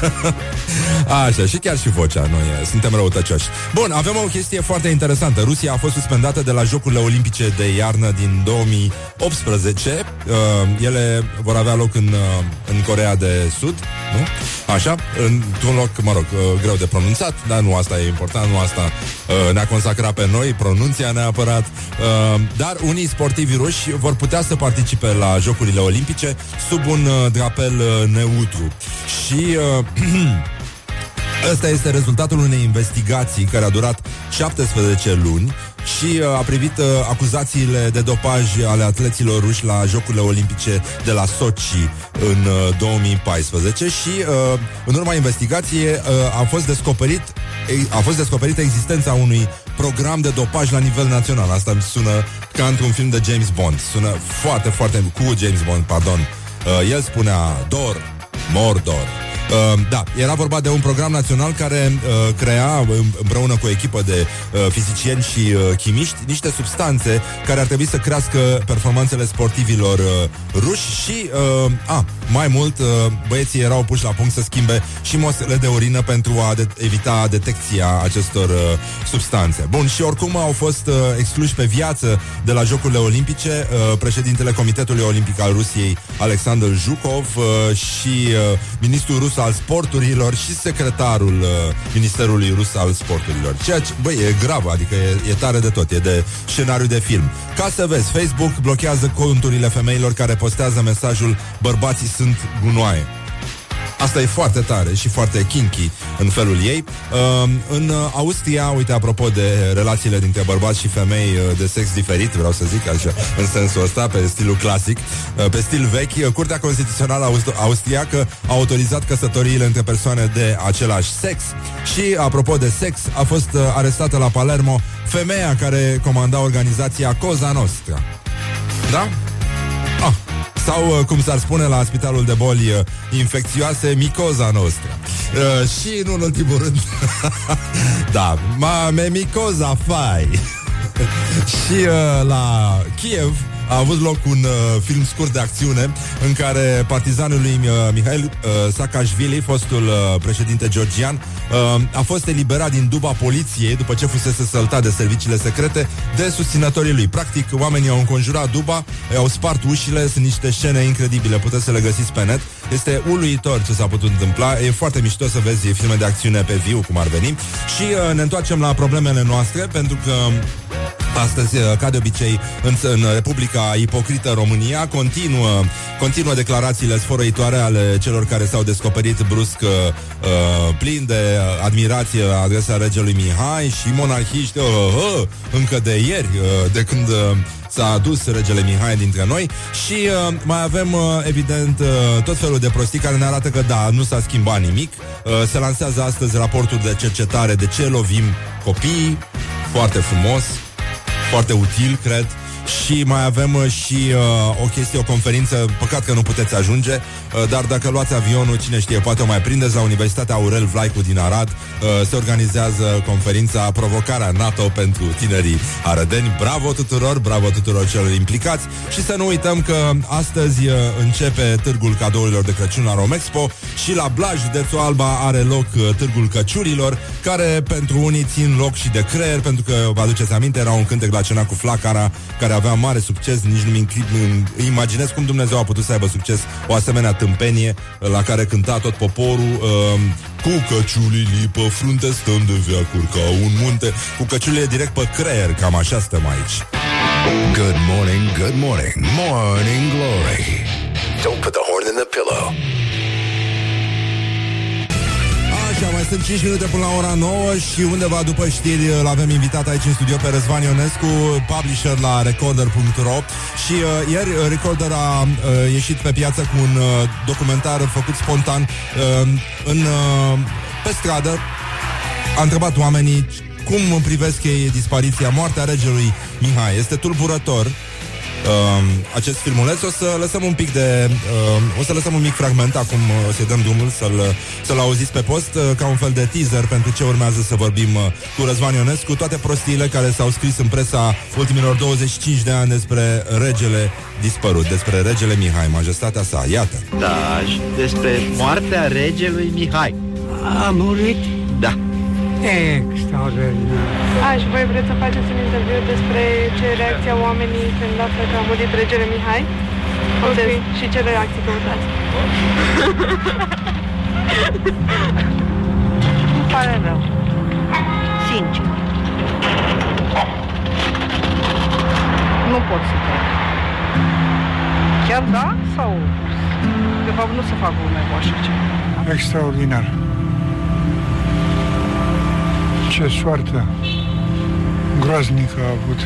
Așa, și chiar și vocea, noi e, suntem răutăcioși. Bun, avem o chestie foarte interesantă. Rusia a fost suspendată de la Jocurile Olimpice de iarnă din 2018. Uh, ele vor avea loc în, uh, în Corea de Sud, nu? Așa, într-un loc, mă rog, uh, greu de pronunțat, dar nu asta e important, nu asta uh, ne-a consacrat pe noi, pronunția neapărat. Uh, dar unii sportivi ruși vor putea să participe la Jocurile Olimpice sub un uh, drapel uh, neutru. Și... Uh, Ăsta este rezultatul unei investigații care a durat 17 luni și uh, a privit uh, acuzațiile de dopaj ale atleților ruși la Jocurile Olimpice de la Sochi în uh, 2014 și uh, în urma investigației uh, a fost descoperit a fost descoperită existența unui program de dopaj la nivel național. Asta îmi sună ca într-un film de James Bond. Sună foarte, foarte cu James Bond, pardon. Uh, el spunea Dor, Mordor, Uh, da, era vorba de un program național care uh, crea împreună cu o echipă de uh, fizicieni și uh, chimiști niște substanțe care ar trebui să crească performanțele sportivilor uh, ruși și, uh, a, mai mult, uh, băieții erau puși la punct să schimbe și mosele de urină pentru a de- evita detecția acestor uh, substanțe. Bun, și oricum au fost uh, excluși pe viață de la Jocurile Olimpice uh, președintele Comitetului Olimpic al Rusiei, Alexander Zhukov, uh, și uh, ministrul rus rus al sporturilor și secretarul uh, Ministerului rus al sporturilor. Ceea ce, băi, e grav, adică e, e tare de tot, e de scenariu de film. Ca să vezi, Facebook blochează conturile femeilor care postează mesajul bărbații sunt gunoaie. Asta e foarte tare și foarte kinky în felul ei. Uh, în Austria, uite, apropo de relațiile dintre bărbați și femei uh, de sex diferit, vreau să zic așa, în sensul ăsta, pe stilul clasic, uh, pe stil vechi, uh, Curtea Constituțională Aust- Austriacă a autorizat căsătoriile între persoane de același sex și, apropo de sex, a fost uh, arestată la Palermo femeia care comanda organizația Cosa Nostra. Da? Ah, sau, uh, cum s-ar spune la Spitalul de Boli uh, Infecțioase, Micoza noastră. Uh, și, nu în ultimul rând, da, mame Micoza fai. și uh, la Kiev a avut loc un uh, film scurt de acțiune în care partizanul lui uh, Mihail uh, Saakashvili, fostul uh, președinte georgian, uh, a fost eliberat din duba poliției după ce fusese săltat de serviciile secrete de susținătorii lui. Practic, oamenii au înconjurat duba, au spart ușile, sunt niște scene incredibile, puteți să le găsiți pe net. Este uluitor ce s-a putut întâmpla, e foarte mișto să vezi filme de acțiune pe viu, cum ar veni. Și uh, ne întoarcem la problemele noastre, pentru că Astăzi, uh, ca de obicei, în, în Republica Ipocrită România, continuă, continuă declarațiile sfărăitoare ale celor care s-au descoperit brusc uh, uh plin de admirație la adresa regelui Mihai și monarhiști uh, uh, încă de ieri, uh, de când uh, s-a adus regele Mihai dintre noi. Și uh, mai avem, uh, evident, uh, tot felul de prostii care ne arată că, da, nu s-a schimbat nimic. Uh, se lansează astăzi raportul de cercetare de ce lovim copiii, foarte frumos, foarte util, cred. Și mai avem uh, și uh, o chestie, o conferință, păcat că nu puteți ajunge, uh, dar dacă luați avionul, cine știe, poate o mai prindeți la Universitatea Aurel Vlaicu din Arad. Uh, se organizează conferința Provocarea NATO pentru tinerii arădeni. Bravo tuturor, bravo tuturor celor implicați și să nu uităm că astăzi uh, începe târgul cadourilor de Crăciun la Romexpo și la Blaj, județul Alba, are loc uh, târgul căciurilor, care pentru unii țin loc și de creier, pentru că, vă aduceți aminte, era un cântec la cena cu Flacara, care avea mare succes, nici nu-mi incri- îmi imaginez cum Dumnezeu a putut să aibă succes o asemenea tâmpenie uh, la care cânta tot poporul uh, cu căciulii pe frunte stăm de veacuri ca un munte cu căciulile direct pe creier, cam așa stăm aici. Good morning, good morning, morning glory. Don't put the horn in the pillow. Mai sunt 5 minute până la ora 9 și undeva după știri îl avem invitat aici în studio pe Răzvan Ionescu, publisher la Recorder.ro și uh, ieri uh, Recorder a uh, ieșit pe piață cu un uh, documentar făcut spontan uh, în, uh, pe stradă. A întrebat oamenii cum privesc ei dispariția, moartea regelui Mihai. Este tulburător. Uh, acest filmuleț. O să lăsăm un pic de uh, o să lăsăm un mic fragment. Acum uh, o să dăm drumul să-l, să-l auziți pe post uh, ca un fel de teaser pentru ce urmează să vorbim uh, cu Răzvan Ionescu. Toate prostiile care s-au scris în presa ultimilor 25 de ani despre regele dispărut despre regele Mihai, majestatea sa. Iată. Da, și despre moartea regelui Mihai. A murit? Da. Extraordinar. Aș, și voi vreți să faceți un interviu despre ce reacție au oamenii când află că a murit regele Mihai? Ok. Și ce reacții căutați? Îmi pare rău. Sincer. Nu pot să cred. Chiar da? Sau... De fapt, nu se fac glume cu așa ceva. Extraordinar. Ce soartă groaznică a avut.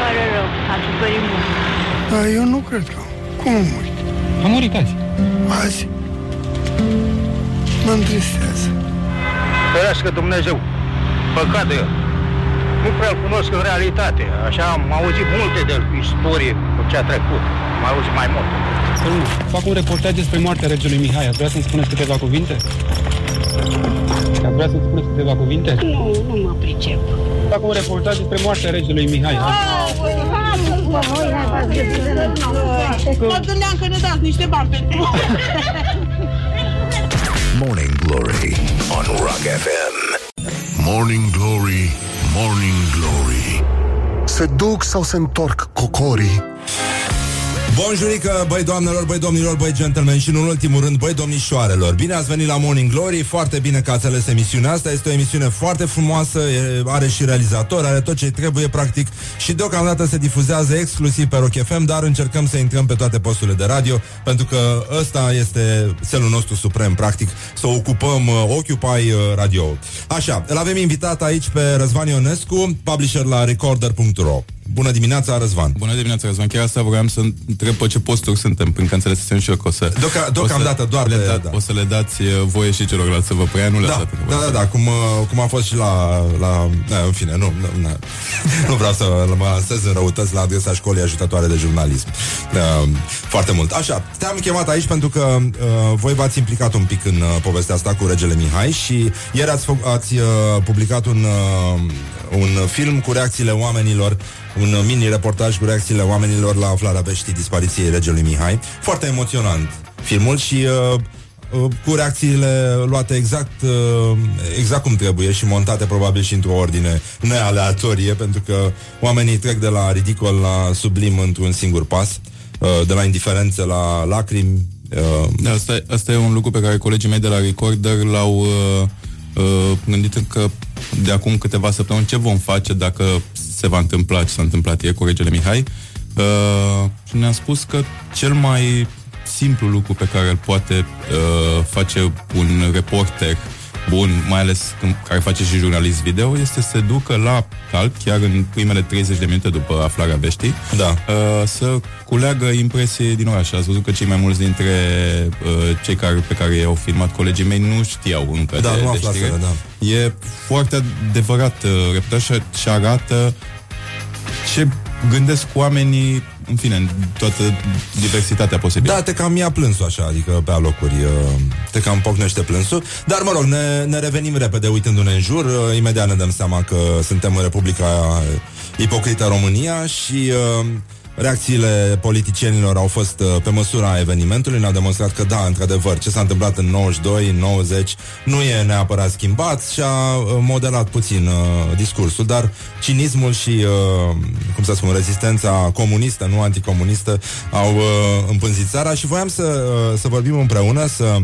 Pare rău. A suferit mult. Dar eu nu cred că... Cum a murit? A murit azi. Azi? Mă întristează. Ferească Dumnezeu. Păcate. Nu prea cunosc în realitate. Așa am auzit multe de istorie cu ce a trecut. Am auzit mai mult. Domnul, fac un reportaj despre moartea regelui Mihai. Ați vrea să-mi spuneți câteva cuvinte? Ați vrea să-mi spuneți câteva cuvinte? Nu, nu mă pricep. Fac un reportaj despre moartea regelui Mihai. Mă gândeam că ne dați niște bani pentru... Morning Glory on Rock FM. Morning Glory, Morning Glory Se duc sau se întorc cocorii? Bonjurică, băi doamnelor, băi domnilor, băi gentlemen și în ultimul rând, băi domnișoarelor. Bine ați venit la Morning Glory, foarte bine că ați ales emisiunea asta. Este o emisiune foarte frumoasă, e, are și realizator, are tot ce trebuie practic și deocamdată se difuzează exclusiv pe Rock FM, dar încercăm să intrăm pe toate posturile de radio, pentru că ăsta este celul nostru suprem, practic, să ocupăm uh, Occupy uh, Radio. Așa, îl avem invitat aici pe Răzvan Ionescu, publisher la recorder.ro. Bună dimineața, Răzvan. Bună dimineața, Răzvan. Chiar asta vreau să întreb pe ce posturi suntem, până că înțelesem și eu că o să... Deoca, deocamdată, o să doar le pe, da, da. O să le dați uh, voie și celorlalți să vă preia, nu Da, lăsați. da, da, da, cum, uh, cum a fost și la, la da, în fine, nu, nu, nu, nu vreau să mă lansez în răutăți la adresa școlii ajutătoare de jurnalism. Uh, foarte mult. Așa, te-am chemat aici pentru că uh, voi v-ați implicat un pic în uh, povestea asta cu regele Mihai și ieri ați, fă- ați uh, publicat un, uh, un film cu reacțiile oamenilor un uh, mini-reportaj cu reacțiile oamenilor la aflarea veștii dispariției regelui Mihai. Foarte emoționant filmul și uh, uh, cu reacțiile luate exact, uh, exact cum trebuie și montate probabil și într-o ordine nealeatorie, pentru că oamenii trec de la ridicol la sublim într-un singur pas, uh, de la indiferență la lacrimi. Uh, Da, asta, asta e un lucru pe care colegii mei de la Recorder l-au uh, uh, gândit că de acum câteva săptămâni ce vom face dacă se va întâmpla ce s-a întâmplat ieri cu regele Mihai. Uh, și ne-a spus că cel mai simplu lucru pe care îl poate uh, face un reporter bun, mai ales când, care face și jurnalist video, este să se ducă la calp, chiar în primele 30 de minute după aflarea veștii, da. uh, să culeagă impresii din oraș. Ați văzut că cei mai mulți dintre uh, cei care, pe care i-au filmat colegii mei nu știau încă Da, de, nu de aflaseră, știre. da. E foarte adevărat uh, reportaj și, și arată ce gândesc oamenii, în fine, în toată diversitatea posibilă. Da, te cam ia plânsul așa, adică pe alocuri uh, te cam pocnește plânsul. Dar mă rog, ne, ne revenim repede uitându-ne în jur. Uh, imediat ne dăm seama că suntem în Republica Ipocrită România și uh, reacțiile politicienilor au fost uh, pe măsura evenimentului. Ne-au demonstrat că da, într-adevăr, ce s-a întâmplat în 92, în 90 nu e neapărat schimbat și a uh, modelat puțin uh, discursul, dar cinismul și, uh, cum să spun, rezistența comunistă, nu anticomunistă, au uh, împânzit țara și voiam să, uh, să vorbim împreună, să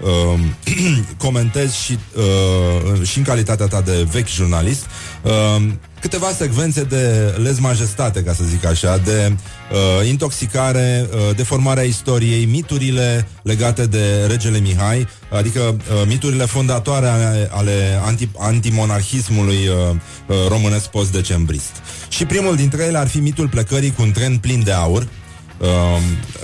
uh, comentez și, uh, și în calitatea ta de vechi jurnalist uh, câteva secvențe de lez majestate, ca să zic așa, de uh, intoxicare, uh, deformarea istoriei, miturile legate de regele Mihai, adică uh, miturile fondatoare ale, ale anti, antimonarhismului uh, uh, românesc post-decembrist. Și primul dintre ele ar fi mitul plecării cu un tren plin de aur uh,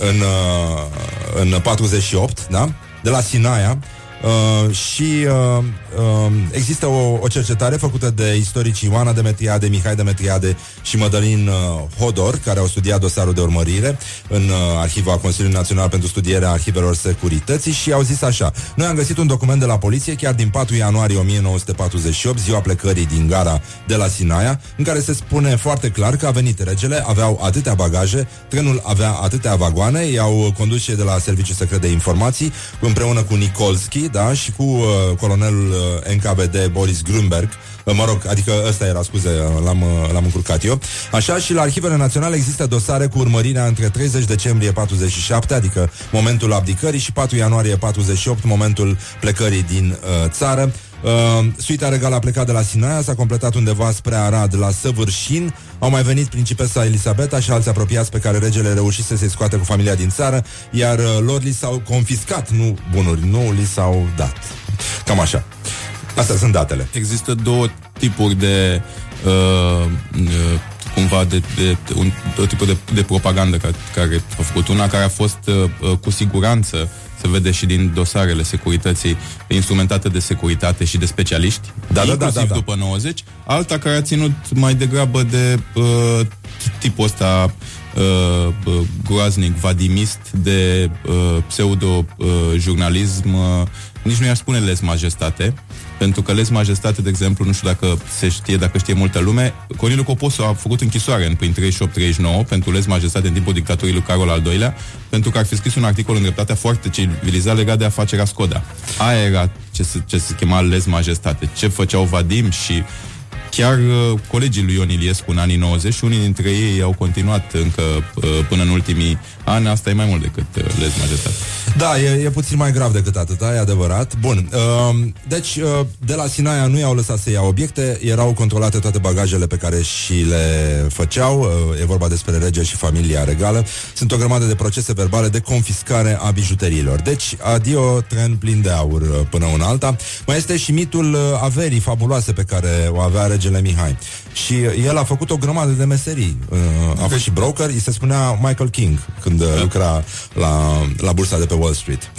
în, uh, în 48, da? de la Sinaia, Uh, și uh, uh, există o, o cercetare făcută de istoricii Ioana Demetriade, Mihai Demetriade și Mădălin uh, Hodor, care au studiat dosarul de urmărire în uh, arhiva Consiliului Național pentru Studierea Arhivelor Securității și au zis așa. Noi am găsit un document de la poliție chiar din 4 ianuarie 1948, ziua plecării din gara de la Sinaia, în care se spune foarte clar că a venit regele, aveau atâtea bagaje, trenul avea atâtea vagoane, i-au condus și de la Serviciul Secret de Informații, împreună cu Nikolski, da, și cu uh, colonelul uh, NKVD Boris Grunberg, uh, mă rog, adică ăsta era, scuze, uh, l-am, uh, l-am încurcat eu. Așa și la Arhivele Naționale există dosare cu urmărirea între 30 decembrie 47, adică momentul abdicării, și 4 ianuarie 48, momentul plecării din uh, țară. Uh, suita regală a plecat de la Sinaia, s-a completat undeva spre Arad la Săvârșin. Au mai venit principesa Elisabeta și alți apropiați pe care regele reușise să-i scoate cu familia din țară, iar uh, lor li s-au confiscat, nu bunuri, nu li s-au dat. Cam așa. Astea sunt datele. Există două tipuri de uh, uh, cumva de, de, de un, două tipuri de, de propagandă care, care a făcut. Una care a fost uh, uh, cu siguranță se vede și din dosarele securității instrumentate de securitate și de specialiști, Da, da, inclusiv da, da, da. după 90, alta care a ținut mai degrabă de uh, tipul ăsta uh, uh, groaznic, vadimist, de uh, pseudo-jurnalism, uh, nici nu i-aș spune les majestate, pentru că les majestate, de exemplu, nu știu dacă se știe, dacă știe multă lume, Corneliu Coposu a făcut închisoare în prin 38-39 pentru les majestate în timpul dictaturii lui Carol al II-lea, pentru că ar fi scris un articol în dreptatea foarte civilizat legat de afacerea Skoda. Aia era ce se, ce se chema les majestate. Ce făceau Vadim și chiar uh, colegii lui Ion Iliescu în anii 90 și unii dintre ei au continuat încă uh, până în ultimii ani, asta e mai mult decât uh, lez majestate. Da, e, e puțin mai grav decât atâta, e adevărat. Bun, uh, deci uh, de la Sinaia nu i-au lăsat să ia obiecte, erau controlate toate bagajele pe care și le făceau, uh, e vorba despre rege și familia regală. Sunt o grămadă de procese verbale de confiscare a bijuteriilor. Deci, adio tren plin de aur uh, până una alta. Mai este și mitul uh, averii fabuloase pe care o avea regele Mihai. Și el a făcut o grămadă de meserii. Uh, a fost și broker, îi se spunea Michael King când uh, lucra la, la bursa de pe Wall Street.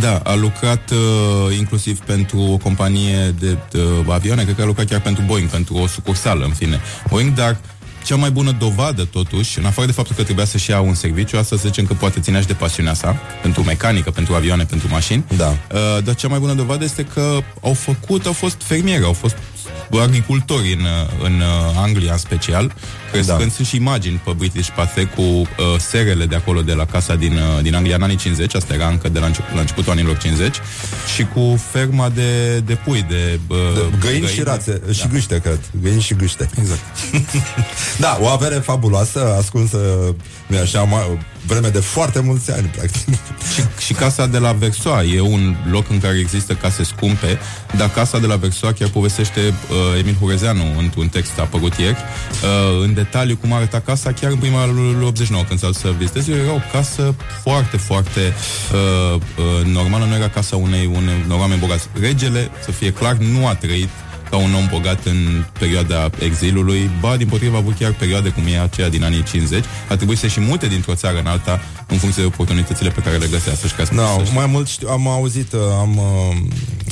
Da, a lucrat uh, inclusiv pentru o companie de uh, avioane, cred că a lucrat chiar pentru Boeing, pentru o sucursală, în fine. Boeing, dar cea mai bună dovadă, totuși, în afară de faptul că trebuia să-și ia un serviciu, asta să zicem că poate ținea și de pasiunea sa, pentru mecanică, pentru avioane, pentru mașini, Da. uh, dar cea mai bună dovadă este că au făcut, au fost fermieri, au fost agricultori în, uh, în uh, Anglia în special, crescând da. sunt și imagini pe British Pathé cu uh, serele de acolo de la casa din, uh, din Anglia în anii 50, asta era încă de la, încep, la începutul anilor 50, și cu ferma de, de pui, de, uh, De găini și rațe, da. și gâște, cred. Găini și gâște. Exact. da, o avere fabuloasă, ascunsă, nu așa, mai, vreme de foarte mulți ani, practic. Și, și casa de la Versoa e un loc în care există case scumpe, dar casa de la Versoa chiar povestește uh, Emil Hurezeanu într-un text apărut ieri, uh, în detaliu cum arăta casa chiar în prima lui 89 când s-a să viziteze. Era o casă foarte, foarte uh, uh, normală, nu era casa unei, unei unor oameni bogați. Regele, să fie clar, nu a trăit ca un om bogat în perioada exilului, ba, din potrivă, a avut chiar perioade cum e aceea din anii 50. A trebuit să și mute dintr-o țară în alta în funcție de oportunitățile pe care le găsea să-și casă. No, mai mult știu, am auzit, uh, am, uh,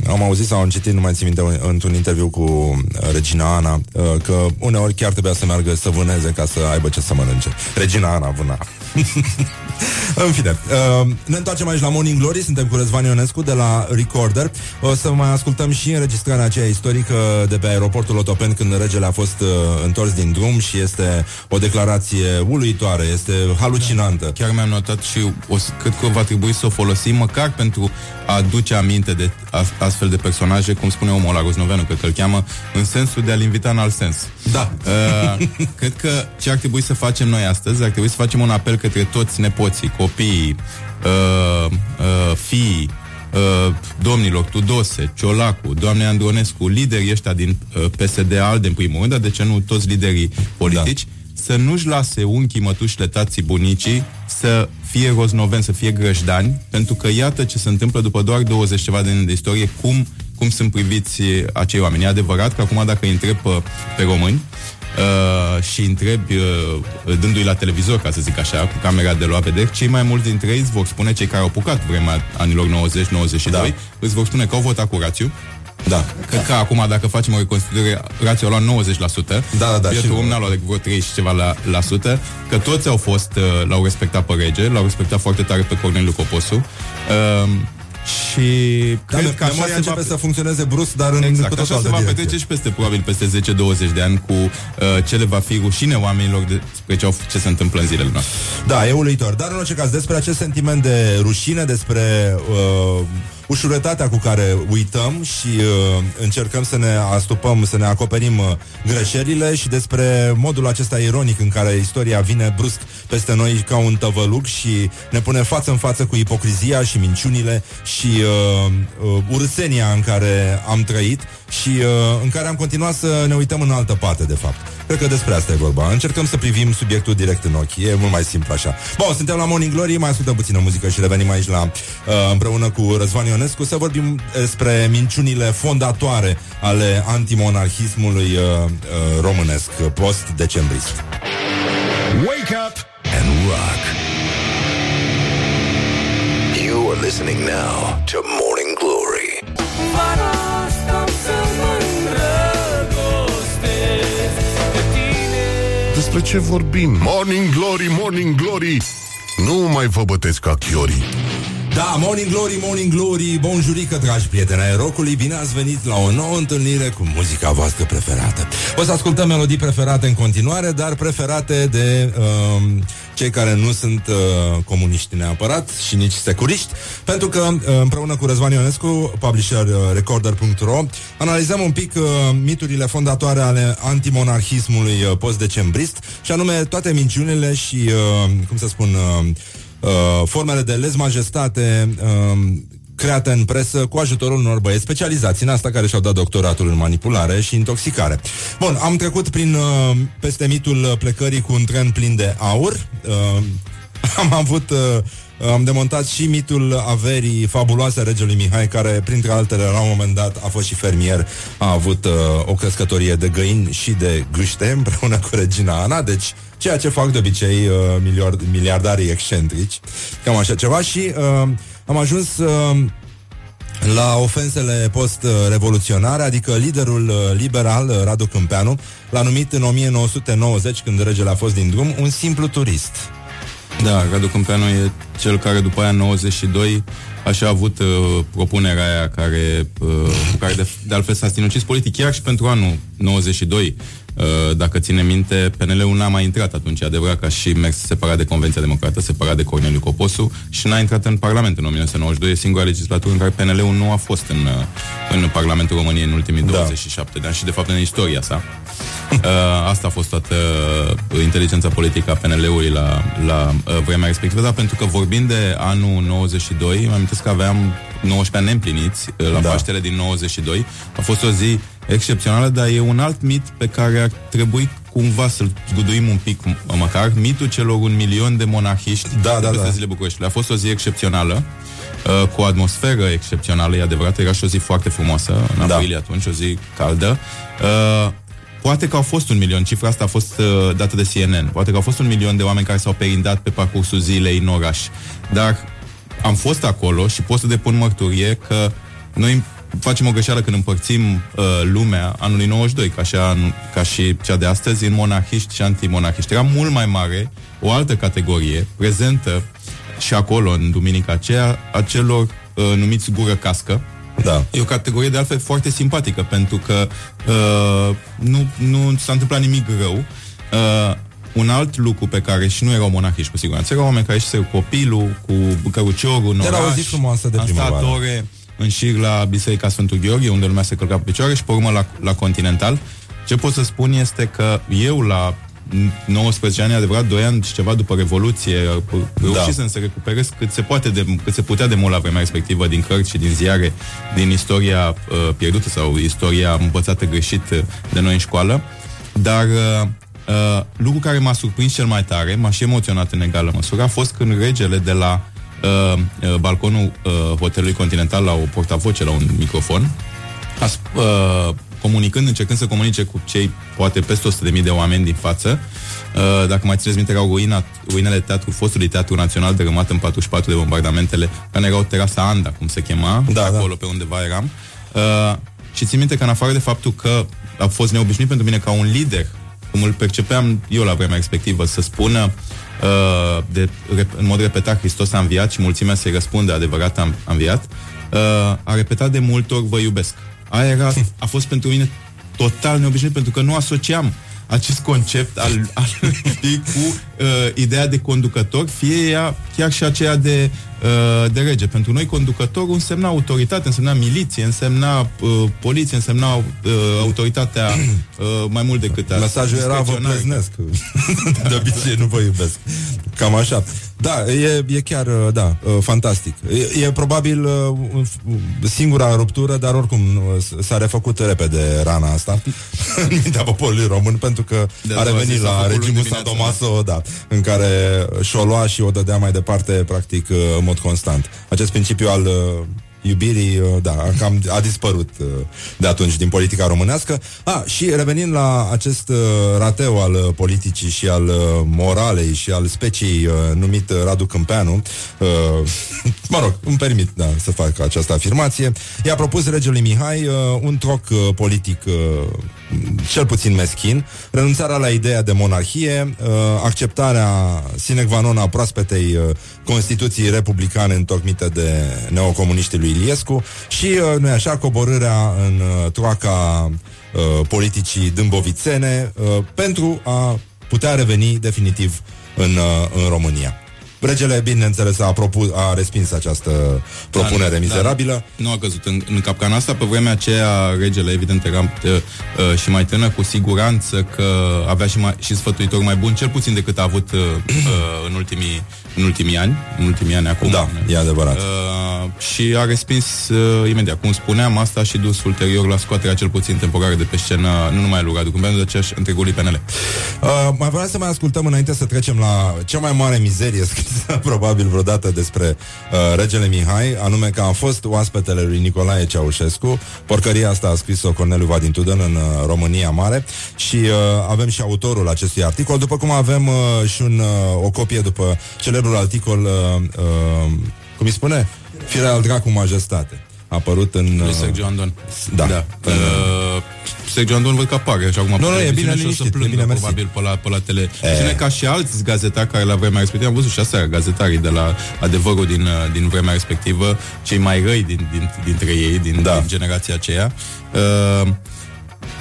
am auzit sau am citit, nu mai țin minte, un- într-un interviu cu uh, Regina Ana, uh, că uneori chiar trebuia să meargă să vâneze ca să aibă ce să mănânce. Regina Ana vâna. În fine, uh, ne întoarcem aici la Morning Glory, suntem cu Răzvan Ionescu de la Recorder. O să mai ascultăm și înregistrarea aceea istorică de pe aeroportul Otopeni când regele a fost uh, întors din drum și este o declarație uluitoare, este halucinantă. Chiar mi-am notat și o, să- cred că va trebui să o folosim măcar pentru a aduce aminte de as- astfel de personaje, cum spune omul la Rosnoveanu, cred că îl cheamă, în sensul de a-l invita în alt sens. Da. Uh, cred că ce ar trebui să facem noi astăzi, ar trebui să facem un apel către toți nepoții, copiii, uh, uh, fiii, uh, domnilor Tudose, Ciolacu, doamne Andronescu, liderii ăștia din uh, PSD ALDE în primul rând, dar de ce nu toți liderii politici, da. să nu-și lase unchii, mătușile, tații, bunicii să fie roznoveni, să fie grăjdani, pentru că iată ce se întâmplă după doar 20 ceva de ani de istorie, cum, cum sunt priviți acei oameni. E adevărat că acum dacă îi întreb pe, pe români, Uh, și întrebi uh, dându-i la televizor, ca să zic așa, cu camera de luat vedere, cei mai mulți dintre ei îți vor spune, cei care au apucat vremea anilor 90-92, da. îți vor spune că au votat cu rațiu, Da. Cred că acum, dacă facem o reconstituire, rațiul a luat 90%. Da, da, da, Bietul și- om n-a luat decât vreo 30 și ceva la, la sută, că toți au fost, uh, l-au respectat pe rege, l-au respectat foarte tare pe Corneliu Coposu. Uh, și Da, cred că așa memoria se începe va... să funcționeze brusc, dar în Exact, cu tot așa altă se va direcție. petrece și peste, probabil, peste 10-20 de ani cu uh, ce le va fi rușine oamenilor despre ce, au, ce se întâmplă în zilele noastre. Da, e uluitor. Dar în orice caz, despre acest sentiment de rușine, despre uh, ușurătatea cu care uităm și uh, încercăm să ne astupăm, să ne acoperim uh, greșelile și despre modul acesta ironic în care istoria vine brusc peste noi ca un tăvălug și ne pune față în față cu ipocrizia și minciunile și uh, uh, urâsenia în care am trăit și uh, în care am continuat să ne uităm în altă parte, de fapt. Cred că despre asta e vorba. Încercăm să privim subiectul direct în ochi. E mult mai simplu așa. Bun, suntem la Morning Glory, mai ascultăm puțină muzică și revenim aici la uh, împreună cu Răzvan Ionescu să vorbim despre minciunile fondatoare ale antimonarhismului uh, uh, românesc post-decembrist. Wake up and rock. You are listening now to Morning Glory. Despre ce vorbim? Morning Glory, Morning Glory Nu mai vă bătesc ca chiorii Da, Morning Glory, Morning Glory, bonjurică, dragi prieteni ai rocului, bine ați venit la o nouă întâlnire cu muzica voastră preferată. O să ascultăm melodii preferate în continuare, dar preferate de um, cei care nu sunt uh, comuniști neapărat și nici securiști, pentru că uh, împreună cu Răzvan Ionescu, publisher uh, recorder.ro, analizăm un pic uh, miturile fondatoare ale antimonarhismului uh, post-decembrist, și anume toate minciunile și, uh, cum să spun, uh, uh, formele de lez majestate uh, create în presă cu ajutorul unor băieți specializați în asta care și-au dat doctoratul în manipulare și intoxicare. Bun, am trecut prin uh, peste mitul plecării cu un tren plin de aur. Uh, am avut uh, am demontat și mitul averii fabuloase a regelui Mihai, care, printre altele, la un moment dat a fost și fermier, a avut uh, o crescătorie de găini și de gâște împreună cu regina Ana, deci ceea ce fac de obicei uh, miliard, miliardarii excentrici, cam așa ceva și uh, am ajuns uh, la ofensele post-revoluționare, adică liderul uh, liberal, uh, Radu Câmpeanu, l-a numit în 1990, când regele a fost din drum, un simplu turist. Da, Radu Câmpeanu e cel care după aia în 92 așa a avut uh, propunerea aia care, uh, cu care de, de altfel s-a sinucis politic. Chiar și pentru anul 92 Uh, dacă ține minte, PNL-ul n-a mai intrat atunci, adevărat că a și mers separat de Convenția Democrată, separat de Corneliu Coposu și n-a intrat în Parlament în 1992, e singura legislatură în care PNL-ul nu a fost în, uh, în Parlamentul României în ultimii da. 27 de ani și de fapt în istoria sa. Uh, asta a fost toată inteligența politică a PNL-ului la, la vremea respectivă, dar pentru că vorbind de anul 92, mă amintesc că aveam 19 ani neîmpliniți la da. Paștele din 92, a fost o zi excepțională, dar e un alt mit pe care ar trebui cumva să-l zguduim un pic măcar, mitul celor un milion de monarhiști da, da, da. zile Bucureștiului. A fost o zi excepțională, uh, cu o atmosferă excepțională, e adevărat, era și o zi foarte frumoasă, în da. aprilie atunci, o zi caldă. Uh, Poate că au fost un milion, cifra asta a fost uh, dată de CNN, poate că au fost un milion de oameni care s-au perindat pe parcursul zilei în oraș. Dar am fost acolo și pot să depun mărturie că noi facem o greșeală când împărțim uh, lumea anului 92, ca, așa, ca și cea de astăzi, în monarhiști și antimonarhiști. Era mult mai mare o altă categorie prezentă și acolo, în duminica aceea, a celor uh, numiți gură cască, da. E o categorie de altfel foarte simpatică, pentru că uh, nu, nu s-a întâmplat nimic rău. Uh, un alt lucru pe care și nu erau monahiști cu siguranță, erau oameni care și copilul, cu căruciorul în Era oraș, o zi frumoasă de primăvară. ore, în șir la Biserica Sfântul Gheorghe, unde lumea se călca pe picioare și pe urmă la, la Continental. Ce pot să spun este că eu la 19 ani, adevărat, 2 ani și ceva după Revoluție, reușisem da. să recuperez cât se, poate de, cât se putea de mult la vremea respectivă din cărți și din ziare, din istoria uh, pierdută sau istoria învățată greșit de noi în școală. Dar uh, uh, lucru care m-a surprins cel mai tare, m-a și emoționat în egală măsură, a fost când regele de la uh, uh, balconul uh, hotelului Continental la o portavoce, la un microfon, a, uh, comunicând, încercând să comunice cu cei poate peste 100.000 de oameni din față. Uh, dacă mai țineți minte, erau ruina, ruinele teatru, fostului Teatru Național dărâmat în 44 de bombardamentele, care erau terasa Anda, cum se chema, da, acolo da. pe undeva eram. Uh, și țin minte că în afară de faptul că a fost neobișnuit pentru mine ca un lider, cum îl percepeam eu la vremea respectivă, să spună uh, de, în mod repetat Hristos a înviat și mulțimea să-i răspunde adevărat am, a înviat, uh, a repetat de multe ori vă iubesc. Aia era, a fost pentru mine total neobișnuit pentru că nu asociam acest concept al, al lui cu uh, ideea de conducător, fie ea chiar și aceea de, uh, de rege. Pentru noi conducătorul însemna autoritate, însemna miliție, însemna uh, poliție, însemna uh, autoritatea uh, mai mult decât Mesajul era vă plăznesc. de obicei nu vă iubesc. Cam așa. Da, e, e chiar, uh, da, uh, fantastic. E, e probabil uh, singura ruptură, dar oricum s-a refăcut repede rana asta în mintea poporului român, pentru că de a revenit la regimul Sadomaso, da, în care și-o lua și o dădea mai departe, practic, în mod constant. Acest principiu al iubirii, uh, da, cam a dispărut uh, de atunci din politica românească. A, și revenind la acest uh, rateu al politicii și al moralei și al speciei numit Radu Câmpeanu, mă rog, îmi permit da, să fac această afirmație, i-a propus regelui Mihai un troc politic cel puțin meschin, renunțarea la ideea de monarhie, acceptarea sine qua non a proaspetei Constituții republicane întocmite de neocomuniștii lui Iliescu și, uh, nu așa, coborârea în uh, troaca uh, politicii dâmbovițene uh, pentru a putea reveni definitiv în, uh, în România. Regele, bineînțeles, a, propu- a respins această propunere Da, mizerabilă. Da, nu a căzut în, în capcana asta. Pe vremea aceea, regele, evident, era uh, uh, și mai tânăr, cu siguranță că avea și, mai, și sfătuitor mai bun, cel puțin decât a avut uh, uh, în, ultimii, în ultimii ani. În ultimii ani acum. Da, e adevărat. Uh, și a respins uh, imediat. Cum spuneam, asta și dus ulterior la scoaterea cel puțin temporară de pe scenă, nu numai lui Radu Câmpeanu, dar aceeași întregului PNL. Uh, mai vreau să mai ascultăm înainte să trecem la cea mai mare mizerie scrisă probabil vreodată despre uh, regele Mihai, anume că a fost oaspetele lui Nicolae Ceaușescu. Porcăria asta a scris-o Corneliu Vadin Tudân în uh, România Mare și uh, avem și autorul acestui articol, după cum avem uh, și un, uh, o copie după celebrul articol, uh, uh, cum îi spune? Firea al dracu majestate. A apărut în... Lui uh, Sergiu Andon. Da. da. Uh, Sergiu Andon văd că apare așa acum. Nu, nu, e bine și o să liniștit, e plângă bine, mersi. probabil pe la, pe la tele. E. Cine ca și alți gazetari care la vremea respectivă, am văzut și astea gazetarii de la adevărul din, uh, din vremea respectivă, cei mai răi din, din, dintre ei, din, Da. din generația aceea. Uh,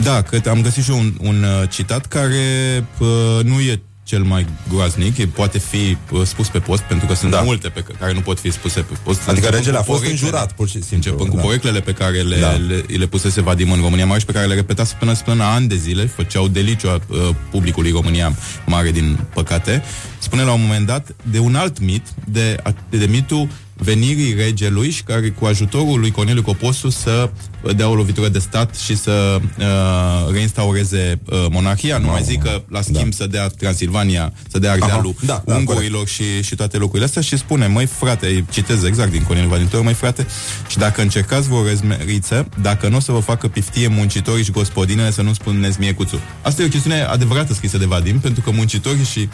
da, cred, am găsit și eu un, un uh, citat care uh, nu e cel mai groaznic, e- poate fi uh, spus pe post, pentru că sunt Da. da. multe pe c- care nu pot fi spuse pe post. Adică Începând regele cu a fost poreclele- înjurat, pur și simplu. Începând cu da. poreclele pe care le, Da. da. le, le pusese Vadim în România Mare și pe care le repeta săptămână până ani de zile, făceau deliciu a uh, publicului România Mare, din păcate, spune la un moment dat de un alt mit, de, de, de mitul venirii regelui și care cu ajutorul lui Corneliu Coposu să uh, dea o lovitură de stat și să uh, reinstaureze uh, monarhia. Nu mai zic că la schimb să dea Transilvania, să dea Ardealul Aha, da, da, ungurilor și, și toate lucrurile astea și spune, măi frate, citez exact din Corneliu Vadintor, măi frate, și dacă încercați vă rezmeriță, dacă nu o să vă facă piftie muncitorii și gospodinele să nu spuneți mie cuțu. Asta e o chestiune adevărată scrisă de Vadim, pentru că muncitorii și,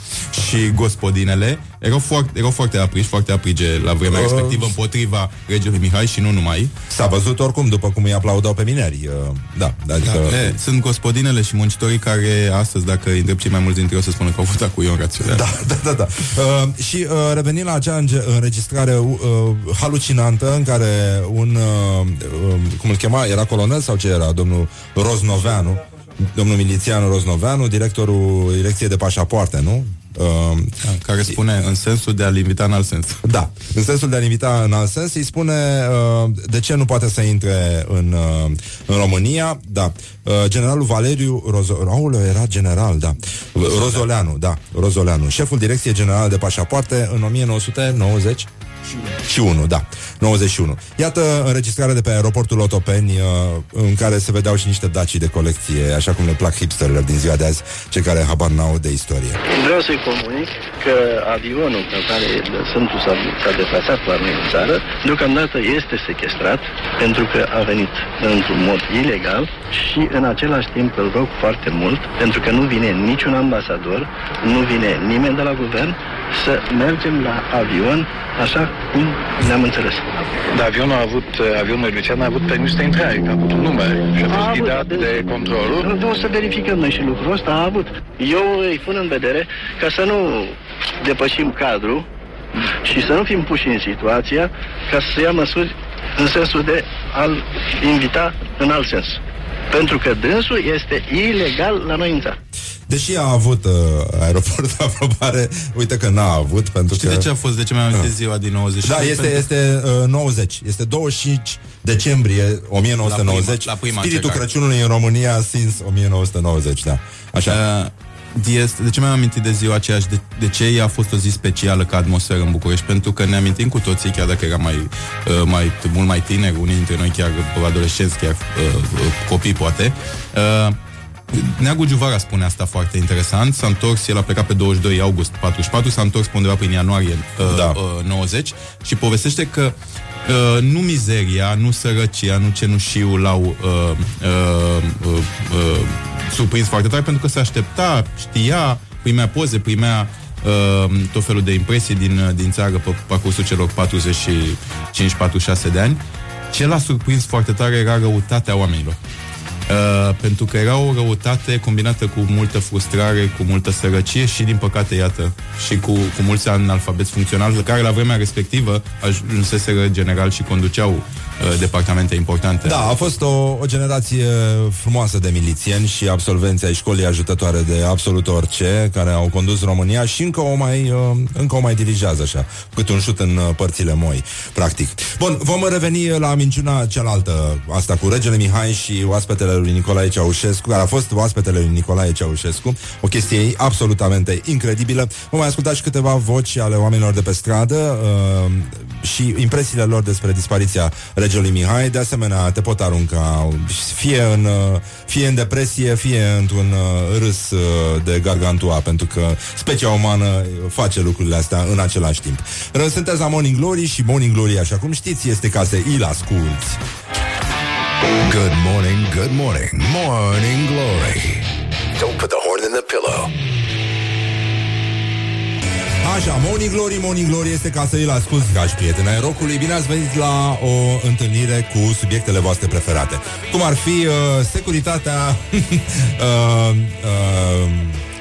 și gospodinele erau foarte, erau foarte apriși, foarte aprige la vremea Uh, respectivă împotriva regelui Mihai și nu numai. S-a văzut oricum, după cum îi aplaudau pe mineri. uh, Da, adică... Da, e, sunt gospodinele și muncitorii care astăzi, dacă îi întreb cei mai mulți dintre ei, o să spună că au votat cu Ion Rațiu. Da, da, da, da. Uh, și uh, revenind la acea înge- înregistrare uh, halucinantă în care un, uh, uh, cum îl chema, era colonel sau ce era, domnul Roznoveanu, domnul milițian Roznoveanu, directorul direcției de pașapoarte, nu? Uh, care spune în sensul de a-l invita în alt sens. Da, în sensul de a-l invita în alt sens, îi spune uh, de ce nu poate să intre în, uh, în România. Da, uh, generalul Valeriu Rozo- Aoleu, era general, da. Rozoleanu, da, Rozoleanu, șeful Direcției Generale de Pașapoarte în 1990 și 1, da, 91. Iată înregistrarea de pe aeroportul Otopeni uh, în care se vedeau și niște dacii de colecție, așa cum le plac hipsterilor din ziua de azi, cei care habar n-au de istorie. Vreau să-i comunic că avionul pe care Sfântul s-a, s-a deplasat cu armei în țară, deocamdată este sequestrat pentru că a venit într-un mod ilegal și în același timp îl rog foarte mult, pentru că nu vine niciun ambasador, nu vine nimeni de la guvern, să mergem la avion așa cum ne-am înțeles. Dar avionul a avut, avionul militar a avut permis de intrare, că a avut un număr și a fost avut, ghidat de controlul. O să verificăm noi și lucrul ăsta a avut. Eu îi pun în vedere ca să nu depășim cadrul și să nu fim puși în situația ca să se ia măsuri în sensul de a-l invita în alt sens. Pentru că dânsul este ilegal la noi în țară. Deși a avut uh, aeroport de aprobare, uite că n-a avut, pentru Știi că... de ce a fost de ce mi-am amintit ziua din 90? Da, este, este uh, 90. Este 25 decembrie 1990. La prima- la prima Spiritul încercare. Crăciunului în România a stins 1990, da. Așa. Uh, este, de ce mi-am amintit de ziua aceea și de, de ce ea a fost o zi specială ca atmosferă în București? Pentru că ne amintim cu toții, chiar dacă eram mai, uh, mai, mult mai tineri, unii dintre noi chiar adolescenți, chiar uh, uh, copii poate, uh, Neagu Giuvara spune asta foarte interesant. S-a întors, el a plecat pe 22 august 44, s-a întors pe undeva prin ianuarie uh, Da. uh, 90 și povestește că uh, nu mizeria, nu sărăcia, nu cenușiul l-au uh, uh, uh, uh, surprins foarte tare pentru că se aștepta, știa, primea poze, primea uh, tot felul de impresii din, uh, din țară pe parcursul celor 45-46 de ani. Ce l-a surprins foarte tare era răutatea oamenilor. Uh, pentru că era o răutate combinată cu multă frustrare, cu multă sărăcie și, din păcate, iată, și cu, cu mulți analfabeți funcționali, care la vremea respectivă ajunseseră general și conduceau uh, departamente importante. Da, a fost o, o generație frumoasă de milițieni și absolvenți ai școlii ajutătoare de absolut orice, care au condus România și încă o mai, uh, încă o mai dirigează așa, cât un șut în uh, părțile moi, practic. Bun, vom reveni la minciuna cealaltă, asta cu regele Mihai și oaspetele lui Nicolae Ceaușescu, care a fost oaspetele lui Nicolae Ceaușescu, o chestie absolutamente incredibilă. Vom mai asculta și câteva voci ale oamenilor de pe stradă uh, și impresiile lor despre dispariția regelui Mihai. De asemenea, te pot arunca fie în, uh, fie în depresie, fie într-un uh, râs uh, de gargantua, pentru că specia umană face lucrurile astea în același timp. Sunteți la Morning Glory și Morning Glory, așa cum știți, este ca să îl asculti. Good morning, good morning, Morning Glory. Don't put the horn in the pillow. Așa, Morning Glory, Morning Glory este ca să îl asculti, dragi prieteni ai rocului. Bine ați venit la o întâlnire cu subiectele voastre preferate. Cum ar fi uh, securitatea uh, uh,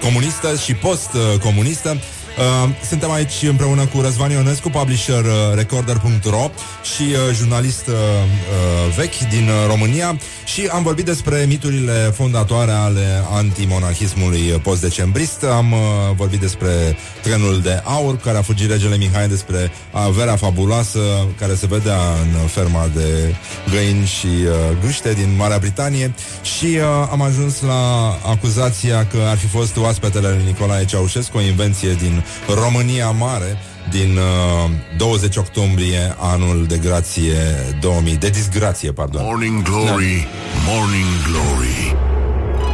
comunistă și post-comunistă. Uh, suntem aici împreună cu Răzvan Ionescu, publisher uh, recorder.ro și uh, jurnalist uh, uh, vechi din uh, România și am vorbit despre miturile fondatoare ale antimonarhismului post-decembrist. Am uh, vorbit despre trenul de aur care a fugit regele Mihai, despre averea fabuloasă care se vedea în ferma de găini și uh, gâște din Marea Britanie și uh, am ajuns la acuzația că ar fi fost oaspetele lui Nicolae Ceaușescu, o invenție din România Mare, din uh, 20 octombrie anul de grație 2000, de disgrație, pardon. Morning Glory, Morning Glory.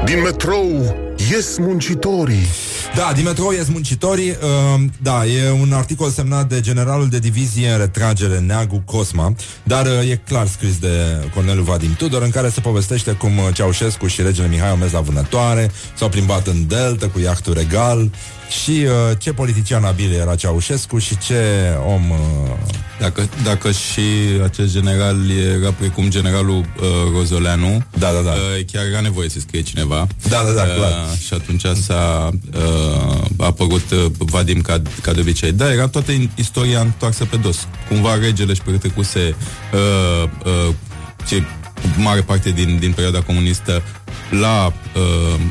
Din metrou ies muncitorii. Da, din metrou ies muncitorii. Uh, da, e un articol semnat de generalul de divizie în retragere Neagu Cosma, dar uh, e clar scris de Corneliu Vadim Tudor, în care se povestește cum Ceaușescu și regele Mihai au mers la vânătoare, s-au plimbat în delta cu iahtul regal și uh, ce politician abil era Ceaușescu și ce om... Uh... Dacă, dacă și acest general era precum generalul uh, Rozoleanu, da, da, da. Uh, chiar era nevoie să scrie cineva. Da, da, da, uh, clar. Și atunci s-a uh, a apărut uh, Vadim ca, ca de obicei. Da, era toată istoria întoarsă pe dos. Cumva regele își petrecuse uh, uh, ce mare parte din, din perioada comunistă la uh,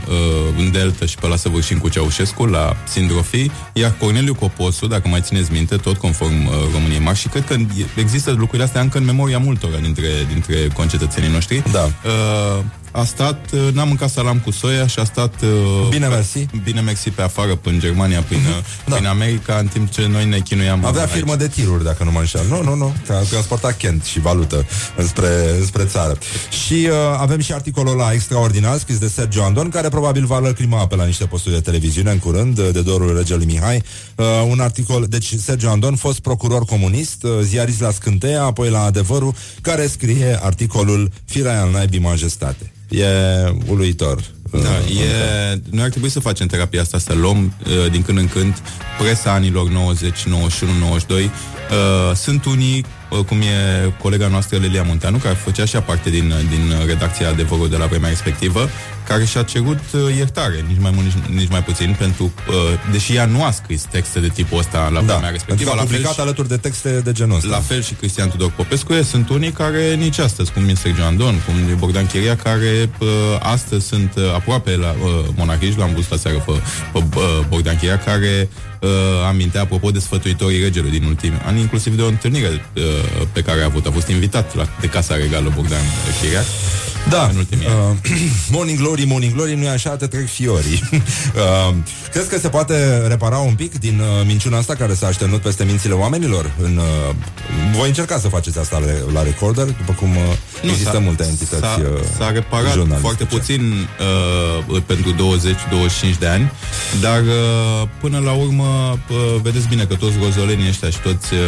uh, în Delta și pe la Săvârșin cu Ceaușescu, la Sindrofii, iar Corneliu Coposu, dacă mai țineți minte, tot conform uh, României Mari, și cred că există lucrurile astea încă în memoria multora dintre, dintre concetățenii noștri. Da. Uh, a stat, uh, n-am mâncat salam cu soia și a stat uh, Bine mersi Bine mersi pe afară, până în Germania, prin, uh, da. prin America În timp ce noi ne chinuiam Avea aici. firmă de tiruri, dacă nu mă înșel Nu, nu, nu, că a transportat Kent și valută Înspre, înspre țară Și uh, avem și articolul la extraordinar Scris de Sergio Andon, care probabil va lăcrima Pe la niște posturi de televiziune în curând De dorul regelui Mihai uh, Un articol, deci Sergio Andon, fost procuror comunist uh, Ziarist la Scânteia, apoi la Adevărul Care scrie articolul Firea al naibii majestate E uluitor. Da, e, noi ar trebui să facem terapia asta, să luăm uh, din când în când presa anilor 90, 91, 92. Uh, sunt unii, uh, cum e colega noastră Lelia Munteanu, care făcea și parte din, din redacția Adevărul de la vremea respectivă, care și-a cerut uh, iertare, nici mai mult, nici, nici mai puțin, pentru, uh, deși ea nu a scris texte de tipul ăsta la da, vremea respectivă. a publicat și, alături de texte de genul ăsta. La fel și Cristian Tudor Popescu, e, sunt unii care nici astăzi, cum e Sergio Andon, cum e Bogdan Chiria, care uh, astăzi sunt uh, aproape la uh, monarhiști, l-am văzut aseară pe, pe uh, Bogdan Chiria, care uh, amintea apropo de sfătuitorii regelui din ultimii ani, inclusiv de o întâlnire uh, pe care a avut. A fost invitat la, de Casa Regală Bogdan Chiria. Da. În ultimii uh, morning glory, morning glory, nu e așa, te trec fiorii. uh, crezi că se poate repara un pic din uh, minciuna asta care s-a așternut peste mințile oamenilor? În, uh, voi încerca să faceți asta la, la Recorder, după cum uh, nu, există s-a, multe entități s-a, uh, s-a reparat foarte puțin uh, pentru 20-25 de ani, dar uh, până la urmă uh, vedeți bine că toți rozolenii ăștia și toți uh,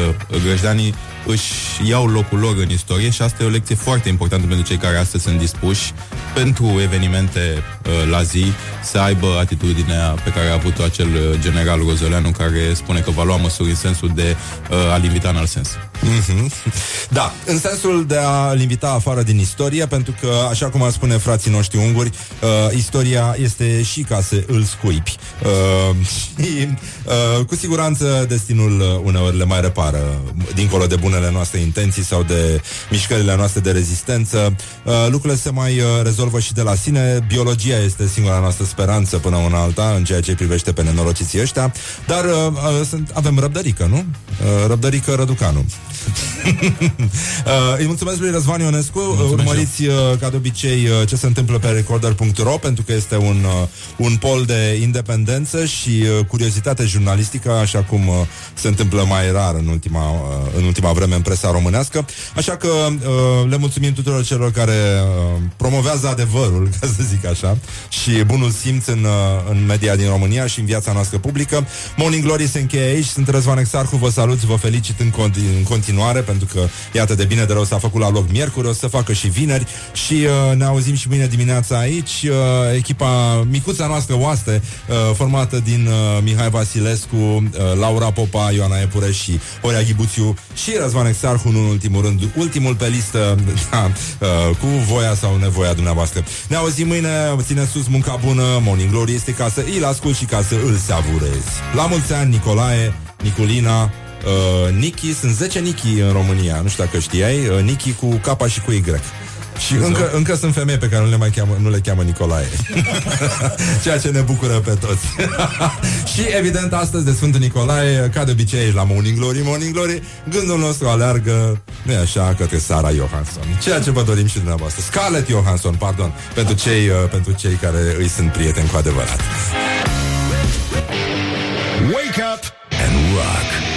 grăjdanii își iau locul lor în istorie și asta e o lecție foarte importantă pentru cei care astăzi sunt dispuși pentru evenimente uh, la zi să aibă atitudinea pe care a avut-o acel uh, general Rozoleanu care spune că va lua măsuri în sensul de uh, a-l invita în alt sens. Mhm. Da, în sensul de a-l invita afară din istorie, pentru că, așa cum ar spune frații noștri unguri, uh, istoria este și ca să îl scuipi. Uh, și, uh, cu siguranță, destinul uh, uneori le mai repară, dincolo de bunele noastre intenții sau de mișcările noastre de rezistență. Uh, lucrurile se mai uh, rezolvă și de la sine. Biologia este singura noastră speranță până una alta în ceea ce privește pe nenorociții ăștia, dar uh, uh, sunt, avem răbdărică, nu? Uh, răbdărică Răducanu. uh, îi mulțumesc lui Răzvan Ionescu. Mulțumesc Urmăriți uh, ca de obicei uh, ce se întâmplă pe recorder.ro Pentru că este un, uh, un pol de independență Și uh, curiozitate jurnalistică Așa cum uh, se întâmplă mai rar în ultima, uh, în ultima vreme în presa românească. Așa că uh, le mulțumim tuturor celor care uh, promovează adevărul Ca să zic așa Și bunul simț în, uh, în media din România Și în viața noastră publică. Morning Glory se încheie aici. Sunt Răzvan Exarhu, vă salut, vă felicit în, continu- în continuare Pentru că iată de bine de rău s-a făcut la loc miercuri O să facă și vineri. Și uh, ne auzim și mâine dimineața aici. Uh, Echipa, micuța noastră oaste uh, Formată din uh, Mihai Vasilescu uh, Laura Popa, Ioana Epure și Horia Ghibuțiu Și Răzvan Exarhu, nu în ultimul rând Ultimul pe listă da, uh, Cu voia sau nevoia dumneavoastră. Ne auzim mâine, ține sus munca bună Morning Glory este ca să îl ascult și ca să îl savurezi. La mulți ani, Nicolae, Niculina uh, Niki, sunt 10 Niki în România Nu știu dacă știai, uh, Niki cu K și cu Y. Și încă, încă sunt femei pe care nu le mai cheamă, nu le cheamă Nicolae. Ceea ce ne bucură pe toți. Și evident astăzi de Sfântul Nicolae Ca de obicei ești la Morning Glory. Morning Glory Gândul nostru aleargă Nu așa către Sara Johansson. Ceea ce vă dorim și dumneavoastră. Scarlett Johansson, pardon Pentru cei, uh, pentru cei care îi sunt prieteni cu adevărat. Wake up and rock.